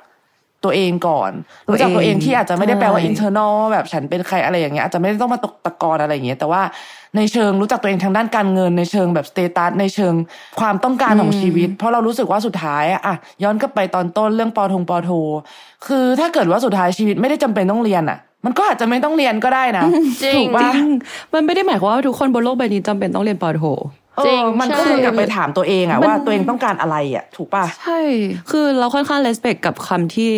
ตัวเองก่อน
ตัว
รู้จักตัวเอง
เอง
ที่อาจจะไม่ได้แปลว่า
ใช่
internal แบบฉันเป็นใครอะไรอย่างเงี้ยอาจจะไม่ได้ต้องมาตกตะกอนอะไรอย่างเงี้ยแต่ว่าในเชิงรู้จักตัวเองทางด้านการเงินในเชิงแบบสเตตัสในเชิงความต้องการของชีวิต เพราะเรารู้สึกว่าสุดท้ายอะอะย้อนกลับไปตอนต้นเรื่องปอทงปอโท คือถ้าเกิดว่าสุดท้ายชีวิตไม่ได้จำเป็นต้องเรียนอะ มันก็อาจจะไม่ต้องเรียนก็ได้นะ
จริง
ถูก
จ
ปะ
ริงมันไม่ได้หมายความว่าทุกคนบนโลกใบนี้จำเป็นต้องเรียนปอโท
เอ
จริง
อมันก็
ใช่
คือกลับไปถามตัวเองอะ
มัน
ว่าตัวเองต้องการอะไรอะถูกปะ
ใช่ คือเราค่อนข้าง respect กับคำที่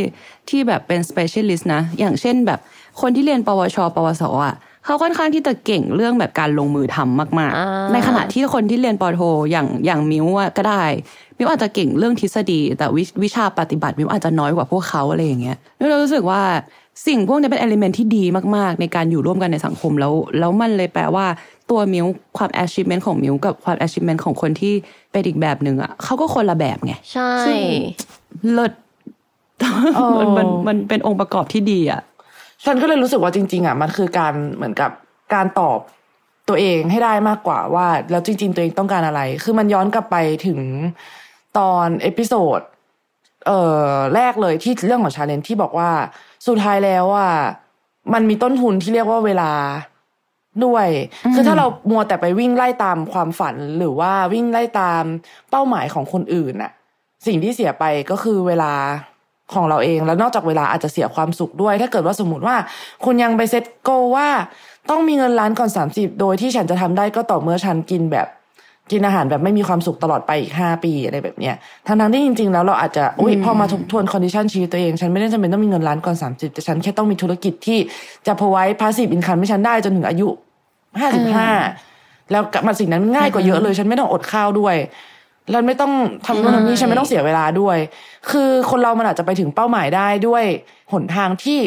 ที่แบบเป็น specialist นะ อย่างเช่นแบบคนที่เรียนปวช ปวสอะเขาค่อนข้างที่จะเก่งเรื่องแบบการลงมือทำมาก
อ่า
ๆในขณะที่คนที่เรียนปอโท อย่างอย่างมิวอะก็ได้ มิวอาจจะเก่งเรื่องทฤษฎี แต่วิวิชาปฏิบัติมิวอาจจะน้อยกว่าพวกเขาอะไรอย่างเงี้ยมิวเรารู้สึกว่า สิ่งพวกนี้เป็นเอลิเมนที่ดีมากๆ ในการอยู่ร่วมกันในสังคมแล้วแล้วมันเลยแปลว่าตัวมิวความ achievement ของมิวกับความ achievement ของคนที่เป็นอีกแบบหนึ่งอะเขาก็คนละแบบไง
ใช่
ซึ่งเลิศ
เออ
มันมันมันเป็นองค์ประกอบที่ดีอะ
ฉันก็เลยรู้สึกว่าจริง ๆ อะ มันคือการเหมือนกับการตอบตัวเองให้ได้มากกว่าว่า แล้วจริง ๆ ตัวเองต้องการอะไร คือมันย้อนกลับไปถึงตอน episode เอ่อแรกเลยที่เรื่องของ challenge ที่บอกว่าสุดท้ายแล้วอะมันมีต้นทุนที่เรียกว่าเวลาด้วย คือถ้าเรามัวแต่ไปวิ่งไล่ตามความฝันหรือว่าวิ่งไล่ตามเป้าหมายของคนอื่นน่ะ สิ่งที่เสียไปก็คือเวลาของเราเองแล้วนอกจากเวลาอาจจะเสียความสุขด้วย ถ้าเกิดว่าสมมติว่า คุณยังไป set goal ว่า ต้องมีเงินล้านก่อนสามสิบโดยที่ฉันจะทำได้ก็ต่อเมื่อฉันกินแบบ กินอาหารแบบไม่มีความสุขตลอดไปอีกห้าปีอะไรแบบเนี้ยทั้งนั้นที่จริง ๆ แล้วเราอาจจะอุ้ยพอมาทบทวน condition ชีวิตตัวเอง ฉันไม่ได้จำเป็นต้องมีเงินล้านก่อนสามสิบแต่ฉันแค่ต้องมีธุรกิจที่จะพอไว้ passive income ให้ฉันได้จนถึงอายุห้าสิบห้าแล้วมันสิ่งนั้นง่ายกว่าเยอะเลย ฉันไม่ต้องอดข้าวด้วยแล้วไม่ต้องทำนู่นทำนี่ฉันไม่ต้องเสียเวลาด้วย คือคนเรามันอาจจะไปถึงเป้าหมายได้ด้วยหนทางที่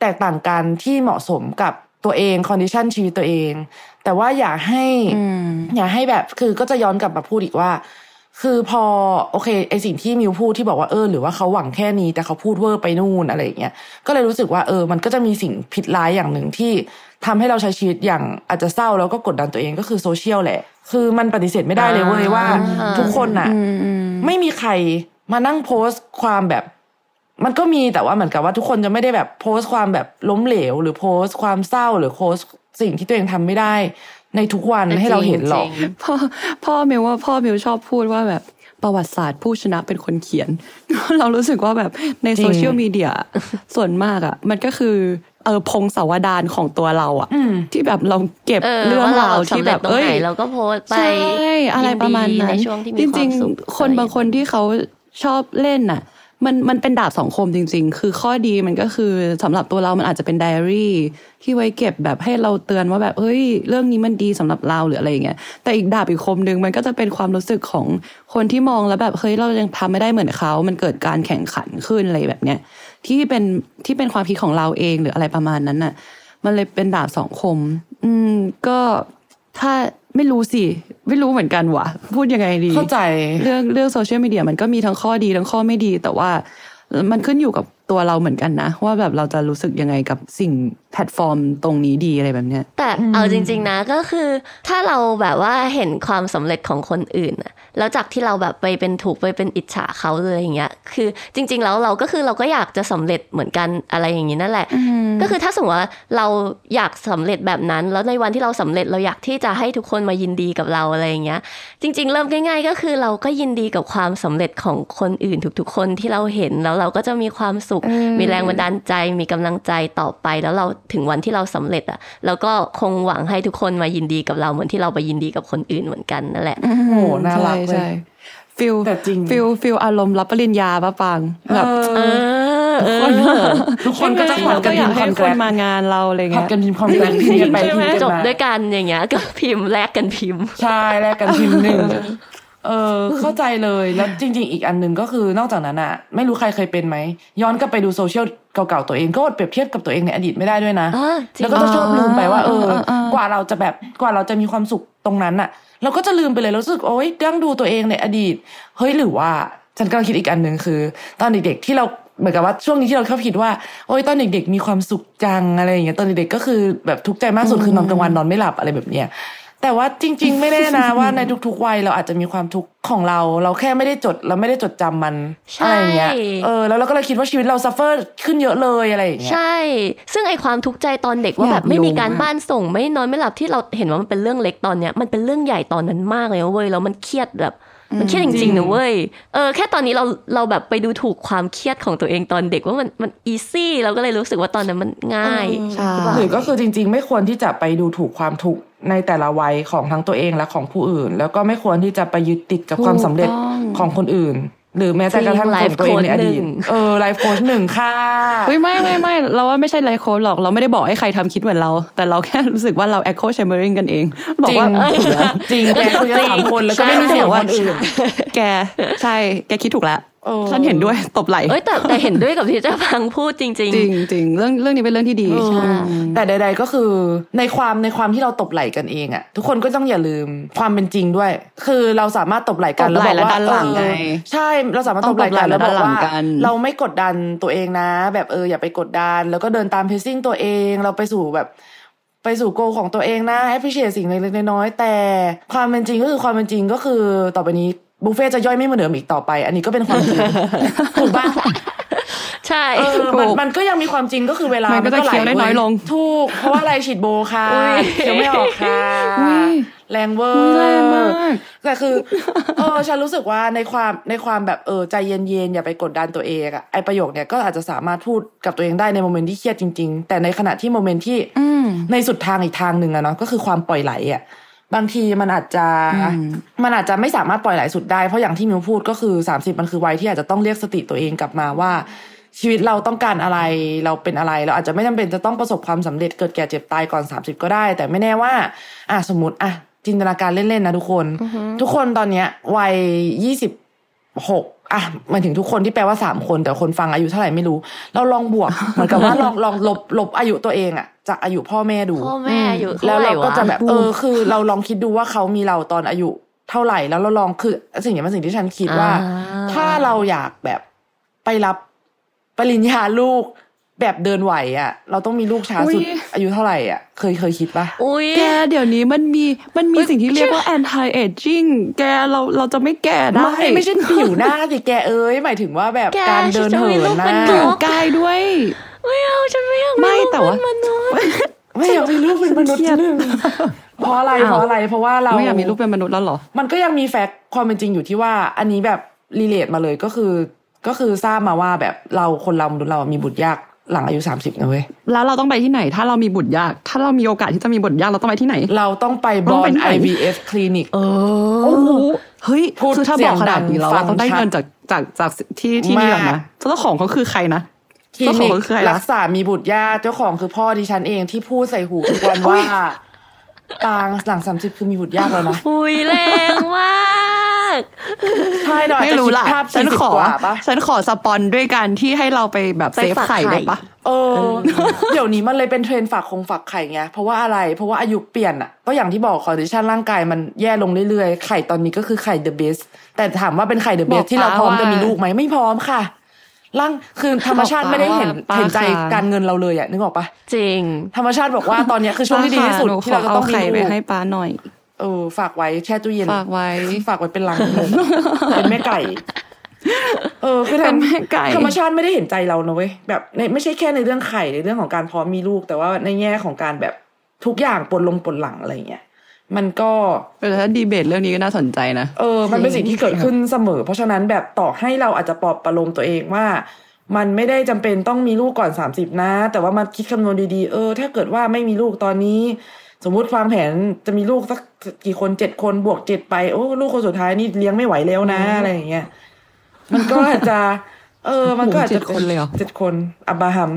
แตกต่างกันที่เหมาะสมกับตัวเอง condition ชีวิตตัวเอง แต่ว่าอย่าให้อย่าให้แบบคือก็จะย้อนกลับมาพูดอีกว่า คือพอโอเคไอสิ่งที่มิวพูดที่บอกว่าเออหรือว่าเขาหวังแค่นี้แต่เขาพูดเวอร์ไปนู่นอะไรอย่างเงี้ยก็เลยรู้สึกว่าเออ มันก็จะมีสิ่งผิดร้ายอย่างหนึ่งที่ทำให้เราใช้ชีวิตอย่างอาจจะเศร้าแล้วก็กดดันตัวเองก็คือโซเชียลแหละ คือมันปฏิเสธไม่ได้เลยเว้ยว่า ทุกคนน่ะไม่มีใครมานั่งโพสต์ความแบบมันก็มีแต่ว่าเหมือนกับว่าทุกคนจะไม่ได้แบบโพสต์ความแบบล้มเหลว หรือโพสต์ความเศร้าหรือโพสต์ สิ่งที่ตัวเองทำไม่ได้ ในทุกวันให้เราเห็นหรอก
พ่อพ่อมิวว่าพ่อมิวชอบพูดว่าแบบประวัติศาสตร์ผู้ชนะเป็นคนเขียน เรารู้สึกว่าแบบในโซเชียลมีเดียส่วนมากอะ มันก็คือเออพงศาวดารของตัวเราอะที่แบบเราเก็บ
เออ
เรื่อง
ว่าเรา
ราวที่
สำ
แบ
เร็จ
บ
ตรง
เอ้ย
ไหนเราก็โพสต์ไป
ใช่อะไรประมาณ
ยินดี
นั้น
ในช่วงที่มี
จ
ควา
ริ
ม
ง
สุข
ๆคนบางคนที่เขาชอบเล่นน่ะ มันมันเป็นดาบสองคมจริง ๆ คือข้อดีมันก็คือสำหรับตัวเรามันอาจจะเป็นไดอารี่ ที่ไว้เก็บแบบให้เราเตือนว่าแบบเฮ้ย เรื่องนี้มันดีสำหรับเราหรืออะไรอย่างเงี้ยแต่อีกดาบอีกคมหนึ่งมันก็จะเป็นความรู้สึกของคนที่มองแล้วแบบเฮ้ยเรายังทำไม่ได้เหมือนเขา มันเกิดการแข่งขันขึ้นอะไรแบบเนี้ยที่เป็นที่เป็นความคิดของเราเองหรืออะไรประมาณนั้นน่ะ มันเลยเป็นดาบสองคม อืมก็ถ้า ไม่รู้สิ ไม่รู้เหมือนกันวะพูดยังไงดี
เข้าใจ
เรื่องเรื่องโซเชียลมีเดียมันก็มีทั้งข้อดีทั้งข้อไม่ดี แต่ว่ามันขึ้นอยู่กับตัวเราเหมือนกันนะ ว่าแบบเราจะรู้สึกยังไงกับสิ่งแพลตฟอร์มตรงนี้ดีอะไรแบบเนี้ย
แต่เอาจริง ๆนะก็คือ ถ้าเราแบบว่าเห็นความสำเร็จของคนอื่นน่ะ แล้วจากที่เราแบบไปเป็นถูกไปเป็นอิจฉาเขาเลยอย่างเงี้ย คือจริง ๆ แล้วเราก็คือเราก็อยากจะสำเร็จเหมือนกันอะไรอย่างนี้นั่นแหละ ก็คือถ้าสมมติว่าเราอยากสำเร็จแบบนั้น แล้วในวันที่เราสำเร็จเราอยากที่จะให้ทุกคนมายินดีกับเราอะไรอย่างเงี้ย จริง ๆ เริ่มง่าย ๆ ก็คือเราก็ยินดีกับความสำเร็จของคนอื่นทุกๆ คนที่เราเห็นแล้วเราก็จะมีความสุข มีแรงบันดาลใจมีกำลังใจต่อไป แล้วเราถึงวันที่เราสำเร็จอะเราก็คงหวังให้ทุกคนมายินดีกับเราเหมือนที่เราไปยินดีกับคนอื่นเหมือนกันนั่นแหละ
โอ้โหน่ารักเล
ใช่
ย
ฟิล
แต่จริง
ฟิลฟิลอารมณ์รับปริญญาปะปังแบบ
เอ
เอ
อ
อเออ
ทุกคนก็จะขอ
เรา
กั
ก็
น
อยาก
พิ
ให้
มพ์
คน
ค
มางานเราอะไร
ผัด
เงี้ย
กันพิมพ์คอมแกรพิมพ์กันไป
ใช่
พิ
ไหม
มพ์กัน
จบ
มา
ด้วยกันอย่างเงี้ยก็พิมพ์แลกกันพิมพ์
ใช่แลกกันพิมพ์หนึ่ง เออเข้าใจเลยแล้วจริง ๆ อีกอันหนึ่งก็คือนอกจากนั้นอะไม่รู้ใครเคยเป็นไหม ย้อนกลับไปดูโซเชียลเก่าๆตัวเองก็อดเปรียบเทียบกับตัวเองในอดีตไม่ได้ด้วยนะ
อ่าจริง
แล้วก็จะชอบลืมไปว่าเออ
อ่าอ่าอ่าก
ว่าเราจะแบบกว่าเราจะมีความสุขตรงนั้นอะเราก็จะลืมไปเลยรู้สึกโอ๊ยดั้งดูตัวเองในอดีต เฮ้ยหรือว่าฉันก็คิดอีกอันหนึ่งคือ ตอนเด็กๆที่เราเหมือนกับว่าช่วงนี้ที่เราเข้าผิดว่าโอ๊ยตอนเด็กๆมีความสุขจังอะไรอย่างเงี้ยตอนเด็กๆก็คือแบบทุกข์ใจมากสุดคือนอนกลางวันนอนไม่หลับอะไรแบบเนี้ย แต่ว่าจริง ๆ ไม่แน่นะว่าในทุกๆวัยเราอาจจะมีความทุกข์ของเรา เราแค่ไม่ได้จดเราไม่ได้จดจำมัน
ใช่
อะไรอย่างเงี้ยเออแล้วเราก็เลยคิดว่าชีวิตเรา sufferขึ้นเยอะเลยอะไรอย่างเงี้ย
ใช่ ซึ่งไอความทุกข์ใจตอนเด็กว่า
อยาก
แบบไม่มีการ
โยงอะ
บ้านส่ง ไม่นอนไม่หลับที่เราเห็นว่ามันเป็นเรื่องเล็กตอนเนี้ยมันเป็นเรื่องใหญ่ตอนนั้นมากเลยนะเว้ยแล้วมันเครียดแบบ มันเครียดจริงๆนะเว้ยเออแค่ตอนนี้เราเราแบบไปดูถูกความเครียดของตัวเองตอนเด็กว่ามันมัน easy เราก็เลยรู้สึกว่าตอนนั้นมันง่าย
ใช่
หรือก็คือจริง ๆ ไม่ควรที่จะไปดูถูกความทุกข์ในแต่ละวัยของทั้งตัวเองและของผู้อื่น แล้วก็ไม่ควรที่จะไปยึดติดกับความสำเร็จ
ถูกต้อง
ของคนอื่น หรือแม้แต่กระทั่ง
จริง
ของตัวเองในอดีต
life coach หนึ่ง
เออไลฟ์โค้ชหนึ่งค่ะ
เฮ้ยไม่ไม่ไม่เราว่าไม่ใช่ไลฟ์โค้ดหรอกเราไม่ได้บอกให้ใครทำคิดเหมือนเรา แต่เราแค่รู้สึกว่าเรา echo chambering กันเอง บอกว่า
จริงแกคุยกันสามคนแล้วก็ไม่มีเสียงคนอื่น
แกใช่แกคิดถูกแล้ว
เออ
ฉันเห็นด้วยตบไหล
เอ้ยแต่แต่เห็นด้วยกับที่เจ้าพังพูดจริง
จริงจริงเรื่องเรื่องนี้เป็นเรื่องที่ดี
เออ
ใช่
แต่ใด ๆก็คือในความในความที่เราตบไหล่กันเองอะทุกคนก็ต้องอย่าลืมความเป็นจริงด้วย คือเราสามารถตบไหล่กัน
ตบไหล่
แล้วบอก
และด้านหลั
ว่างเออ
ไง
ใช่เราสามารถ
ต้
ต
อง
บไหล่กัน
ตบไหล่
แล้วบอก
และด้านหลั
ว่าง
กัน
เราไม่กดดันตัวเองนะ แบบเอออย่าไปกดดัน แล้วก็เดินตามเพซซิ่งตัวเองเราไปสู่แบบไปสู่โกของตัวเองนะให้พิเศษสิ่งเล็กๆน้อยๆแต่ความเป็นจริงก็คือความเป็นจริงก็คือต่อไปนี้ บุฟเฟ่ต์จะย่อยไม่เหมือนเดิมอีกต่อไป อันนี้ก็เป็นความจริงถูกปะ
ๆใช่
เออมัน
ถูก
มันก็ยังมีความจริงก็คือเวลา
มันก็จะ
ไห
เคี้ยวได้น้อยลง
ถูก เพราะว่าอะไรฉีดโบค่ะ
อุ๊ย
เคี้ยวไม่ออกค่ะ
อุ๊ย
แรงเวอ
อุ๊ยแรงมาก
ร์แต่คือเออฉันรู้สึกว่าในความในความแบบเออใจเย็นๆอย่าไปกดดันตัวเองอะไอประโยคเนี้ยก็อาจจะสามารถพูดกับตัวเองได้ใน moment ที่เครียดจริง ๆ แต่ในขณะที่ moment ที่
อืม
ในสุดทางอีกทางหนึ่งอะเนาะก็คือความปล่อยไหลอะ บางทีมันอาจจะ
อืม
มันอาจจะไม่สามารถปล่อยไหลสุดได้ เพราะอย่างที่มิวพูดก็คือ30มันคือวัยที่อาจจะต้องเรียกสติตัวเองกลับมาว่า ชีวิตเราต้องการอะไรเราเป็นอะไร เราอาจจะไม่จำเป็นจะต้องประสบความสำเร็จเกิดแก่เจ็บตายก่อน30ก็ได้ แต่ไม่แน่ว่า อะสมมติอะจินตนาการเล่นๆนะทุกคน ทุกคนตอนเนี้ยวัยยี่สิบหกอะหมายถึงทุกคนที่แปลว่าสามคน แต่คนฟังอายุเท่าไหร่ไม่รู้ เราลองบวกเหมือนกับว่าลองลองลบลบอายุตัวเองอะ จากอายุพ่อแม่ดู
พ่อแม่อยู่
แล้วเราก็จะ
ท่ไห
แบบเออคือ เราลองคิดดูว่าเขามีเราตอนอายุเท่าไหร่แล้วเราลองคือสิ่งนี้เป็นสิ่งที่ฉันคิดว่า
อ่า
ถ้าเราอยากแบบไปรับปริญญาลูกแบบเดินไหวอะ เราต้องมีลูกช้าสุด
อุ๊ย
อายุเท่าไหร่อะ เคยเคยคิดปะ
อุ้ย
แกเดี๋ยวนี้มันมีมันมี
เฮ้ย
สิ่งที่เรียกว่า anti aging แกเราเราจะไม่แก่ได้
ไม่ไม่ใช่ผิวหน้าสิแกเอ้ยหมายถึงว่าแบบ
แก
การเดิน
ฉันจะ
เหิ
มีลู
น
ก
นะ
เป็นน
ผิว
ก
กายด้วย
ไม่เอาฉันไม่อยาก
ไม่
ลูก
แต่ว่า
เป็นมนุษย์
ไม่อยากมีลูกเป็นมนุษย์
เครียด
หนึ่งเพราะอะไร
อ้าว
เพราะอะไร เพราะว่าเรา
ไม่อยากมีลูกเป็นมนุษย์แล้วเหรอ
มันก็ยังมีแฟกต์ความเป็นจริงอยู่ที่ว่า อันนี้แบบรีเลทมาเลยก็คือ ก็คือทราบมาว่าแบบเราคนเรามนุษย์เรามีบุตรยากหลังอายุสามสิบนะเว้ย
แล้วเราต้องไปที่ไหน ถ้าเรามีบุตรยาก ถ้าเรามีโอกาสที่จะมีบุตรยากเราต้องไปที่ไหน
เราต้องไปบ
ต้
อ
องไป
ล
ที่ไหน
IVF คลินิก
เอ
โอ้
อ
โหเฮ้ย
พูด
คือถ้า
เสี
บ
ย
องกขนาดนี้แล้ว
ดัง
เราต้องได้
ฟังชัด
เงินจากจากจากที่ที่นี่ก่อนนะเจ้าของเขาคือใครนะ
คลิ
เจ้าขอ
นิ
ง
ก
เขาคือใคร
รั
นะ
กษามีบุตรยากเจ้าของคือพ่อดิฉันเองที่พูดใส่หูทุกวันว่าปางหลังสามสิบคือมีบุตรยากแล้วนะ
อุ้ยแรงมาก
ใช่เราอาจ
ไม่
จะ
รู้
คิด
ล่ะ
ภาพ
ฉัน
สี่สิบ
ขอก
ว่าปะ
ฉันขอสปอนด้วยการที่ให้เราไปแบบ
ไป
save
ฝาก
ไข่
ไข่
ได้ปะ
เออเดี๋ยวนี้มันเลยเป็นเทรนด์ฝากคงฝากไข่ไงเพราะว่าอะไร เพราะว่าอายุเปลี่ยนอะ ก็อย่างที่บอก condition ร่างกายมันแย่ลงเรื่อยๆ ไข่ตอนนี้ก็คือไข่ the best แต่ถามว่าเป็นไข่ the best บ
อก
ที่เราพร้อม
ป้าว่า
จะมีลูกไหมไม่พร้อมค่ะ ร่างคือธรรมชาติ
บอกป้า
ไม่ได้เห็น
ว่าป้า
เห็นใจ
ค่ะ
การเงินเราเลยอะนึกออกปะ
จริง
ธรรมชาติบอกว่าตอนเนี้ยคือช่วงที่ดีที่สุด
ป้
ที่เราจะต้อง
ข
มี
ไข่
ลู
ไป
ก
ให้ป้าหน่อย
เออฝากไว้แช่ตู้เย็น
ฝากไว้
ฝากไว้เป็นลังเลยเป็นแม่ไก่เออคือ
เป็นแม่ไก่
ธรรมชาติไม่ได้เห็นใจเรานะเว้ยแบบในไม่ใช่แค่ในเรื่องไข่ในเรื่องของการพร้อมมีลูก แต่ว่าในแง่ของการแบบทุกอย่างปนลงปนหลังอะไรเงี้ย มันก็
แต่ถ้าดีเบตเรื่องนี้ก็น่าสนใจนะ
เออ มันเป็นสิ่งที่เกิดขึ้นเสมอ เพราะฉะนั้นแบบต่อให้เราอาจจะปลอบประโลมตัวเองว่า มันไม่ได้จำเป็นต้องมีลูกก่อนสามสิบนะ แต่ว่ามาคิดคำนวณดีๆ เออ ถ้าเกิดว่าไม่มีลูกตอนนี้ สมมุติวางแผนจะมีลูกสักกี่คนเจ็ดคนบวกเจ็ดไปโอ้ลูกคนสุดท้ายนี่เลี้ยงไม่ไหวแล้วนะอะไรอย่างเงี้ยมันก็อาจจะ เออ มันก็อาจจะ
โอ้โหเจ็ดคนเลยเหรอ
เจ็ดคนอับราฮัม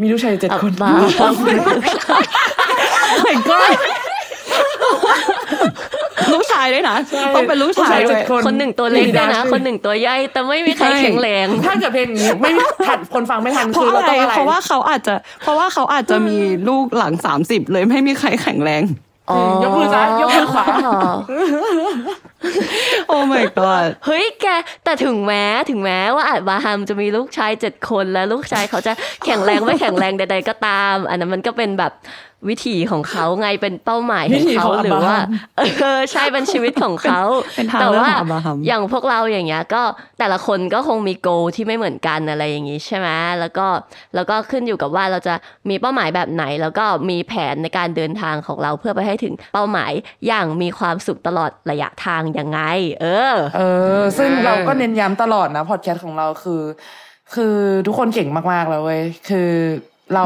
มีลูกชายเจ็ดคน
อับราฮัม
my god ลูกชายด้วยนะ
ใช่
ต้องเป็นลูกชาย
ลูกชาย
ด้
เจ็
วย
ดคน
คนหนึ่งตัวเล็กด้วยนะ คนหนึ่งตัวใหญ่แต่ไม่มีใคร
ใช่
แข็งแรง
ถ้าเกิดเพลงนี้ไม่ทันคนฟังไม่ทัน
เพ
คื
ราะ
อ
อะ
เรา
ไร
ต้องอะไร
เพราะว่าเขาอาจจะ เพราะว่าเขาอาจจะมีลูกหลังสามสิบเลยไม่มีใครแข็งแรง
ยกมือซ้ายยกมือขวา
โอ้ my god
เฮ้ยแกแต่ถึงแม้ถึงแม้ว่าอาจบาฮัมจะมีลูกชายเจ็ดคนแล้วลูกชายเขาจะแข็งแรงไม่แข็งแรงใดๆก็ตาม อันนั้นมันก็เป็นแบบวิถีของเขาไงเป็นเป้าหมายของ
วิถี
เขา
ของ
หรือว่า
อับราฮัม
เออใช่เป็นชีวิตของเขา
เป็นทาง
แต่
เลือก
ว่า
ของอับราฮัม
อย่างพวกเราอย่างเงี้ยก็แต่ละคนก็คงมีโกที่ไม่เหมือนกันอะไรอย่างงี้ใช่ไหมแล้วก็แล้วก็ขึ้นอยู่กับว่าเราจะมีเป้าหมายแบบไหน แล้วก็มีแผนในการเดินทางของเราเพื่อไปให้ถึงเป้าหมายอย่างมีความสุขตลอดระยะทางยังไง เออ
เออ ซึ่งเราก็เน้นย้ำตลอดนะพอดแคสต์ของเราคือ คือทุกคนเก่งมากๆแล้วเว้ยคือเรา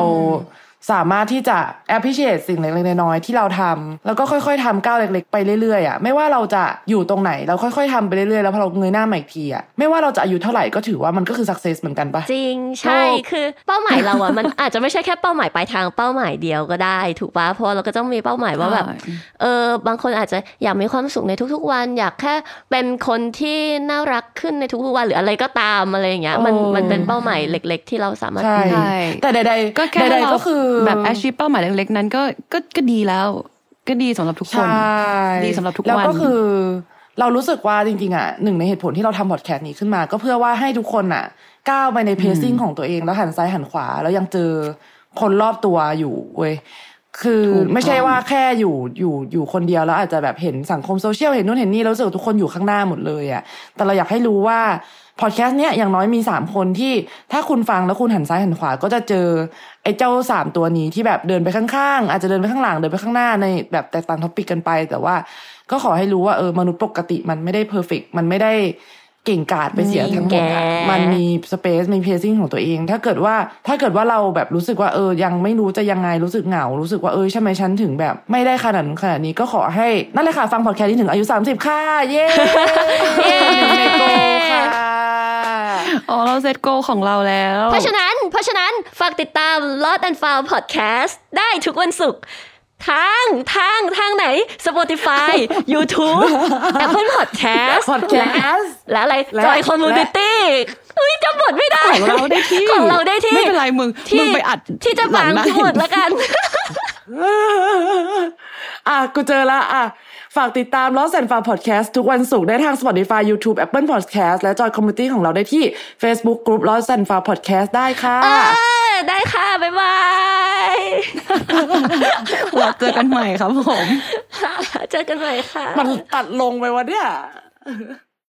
สามารถที่จะ appreciate สิ่งเล็กๆน้อยๆที่เราทำแล้วก็ค่อยๆทำก้าวเล็กๆไปเรื่อยๆอะไม่ว่าเราจะอยู่ตรงไหนเราค่อยๆทำไปเรื่อยๆแล้วพอเราเงยหน้ามาอีกทีอะไม่ว่าเราจะอายุเท่าไหร่ก็ถือว่ามันก็คือ success เหมือนกันปะ
จริงใช่
ถูก
คือเป้าหมายเราอะมันอาจจะไม่ใช่แค่เป้าหมายปลายทางเป้าหมายเดียวก็ได้ถูกปะเพราะเราก็ต้องมีเป้าหมายว่าแบบ
ใช่
เออบางคนอาจจะอยากมีความสุขในทุก ๆ วัน อยากแค่เป็นคนที่น่ารักขึ้นในทุกๆวันหรืออะไรก็ตามอะไรอย่างเงี้ยมัน
เออ
มันเป็นเป้าหมายเล็ก ๆ ที่เราสามารถ
ใช่
ใช่
แต่ใดๆ
ก็แค่
ใด
เรา
ๆก็คือ
แบบ achieve เป้าหมายเล็กๆนั้นก็ก็ก็ดีแล้ว ก็ดีสำหรับทุกคน
ใช่
ดีสำหรับทุกวัน
แล้วก็คือ เรารู้สึกว่าจริงๆอะหนึ่งในเหตุผลที่เราทำพอดแคสต์นี้ขึ้นมา ก็เพื่อว่าให้ทุกคนอะ ก้าวไปใน pacing ของตัวเองแล้วหันซ้ายหันขวา แล้วยังเจอคนรอบตัวอยู่เว้ยคือ
ถูกต้อง
ไม่ใช่ว่าแค่อยู่อยู่อยู่คนเดียวแล้วอาจจะแบบเห็นสังคมโซเชียลเห็นนู่นเห็นนี่แล้วรู้สึกว่าทุกคนอยู่ข้างหน้าหมดเลยอะแต่เราอยากให้รู้ว่าพอดแคสต์เนี้ยอย่างน้อยมีสามคนที่ถ้าคุณฟังแล้วคุณหันซ้ายหันขวาก็จะเจอ ไอ้เจ้าสามตัวนี้ที่แบบเดินไปข้างๆ อาจจะเดินไปข้างหลังเดินไปข้างหน้าในแบบแตกต่าง topic กันไป แต่ว่าก็ขอให้รู้ว่าเออมนุษย์ปกติมันไม่ได้ perfect มันไม่ได้เก่งกาจไปเสียทั้งหมดอะ
แก
มันมี space มี pacing ของตัวเอง ถ้าเกิดว่าถ้าเกิดว่าเราแบบรู้สึกว่าเออยังไม่รู้จะยังไงรู้สึกเหงา รู้สึกว่าเออใช่ไหมฉันถึงแบบ ไม่ได้ขนาดนั้นขนาดนี้ก็ขอให้ นั่นเลยค่ะ ฟังพอดแคสต์ที่ถึงอายุ 30 ค่ะ เย้
เย้
ในโกค่ะ
อ๋อเราเซตโกของเราแล้ว
เพราะฉะนั้นเพราะฉะนั้นฝากติดตาม Lost and Found Podcast ได้ทุกวันศุกร์ทางทางทางไหน Spotify YouTube Apple Podcast
พอดแคสต์
และอะไร
และ
join community เฮ้ยจำบทไม่ได้
ของเราได้ที่
ของเราได้ที่
ไม่เป็นไรมึง
ที่
มึงไปอัด
ที่จะบาง
หลัง
ที่หมดแล้วกัน
อะกูเจอละอะ ฝากติดตาม Lost and Found Podcast ทุกวันศุกร์ได้ทาง Spotify YouTube Apple Podcast และ join community ของเราได้ที่ Facebook Group Lost and Found Podcast ได้ค่ะ
เออได้ค่ะ บ๊ายบาย
เราเจอกันใหม่ครับผม
เจอกันใหม่ค่ะ
มันตัดลงไปวะเนี่ย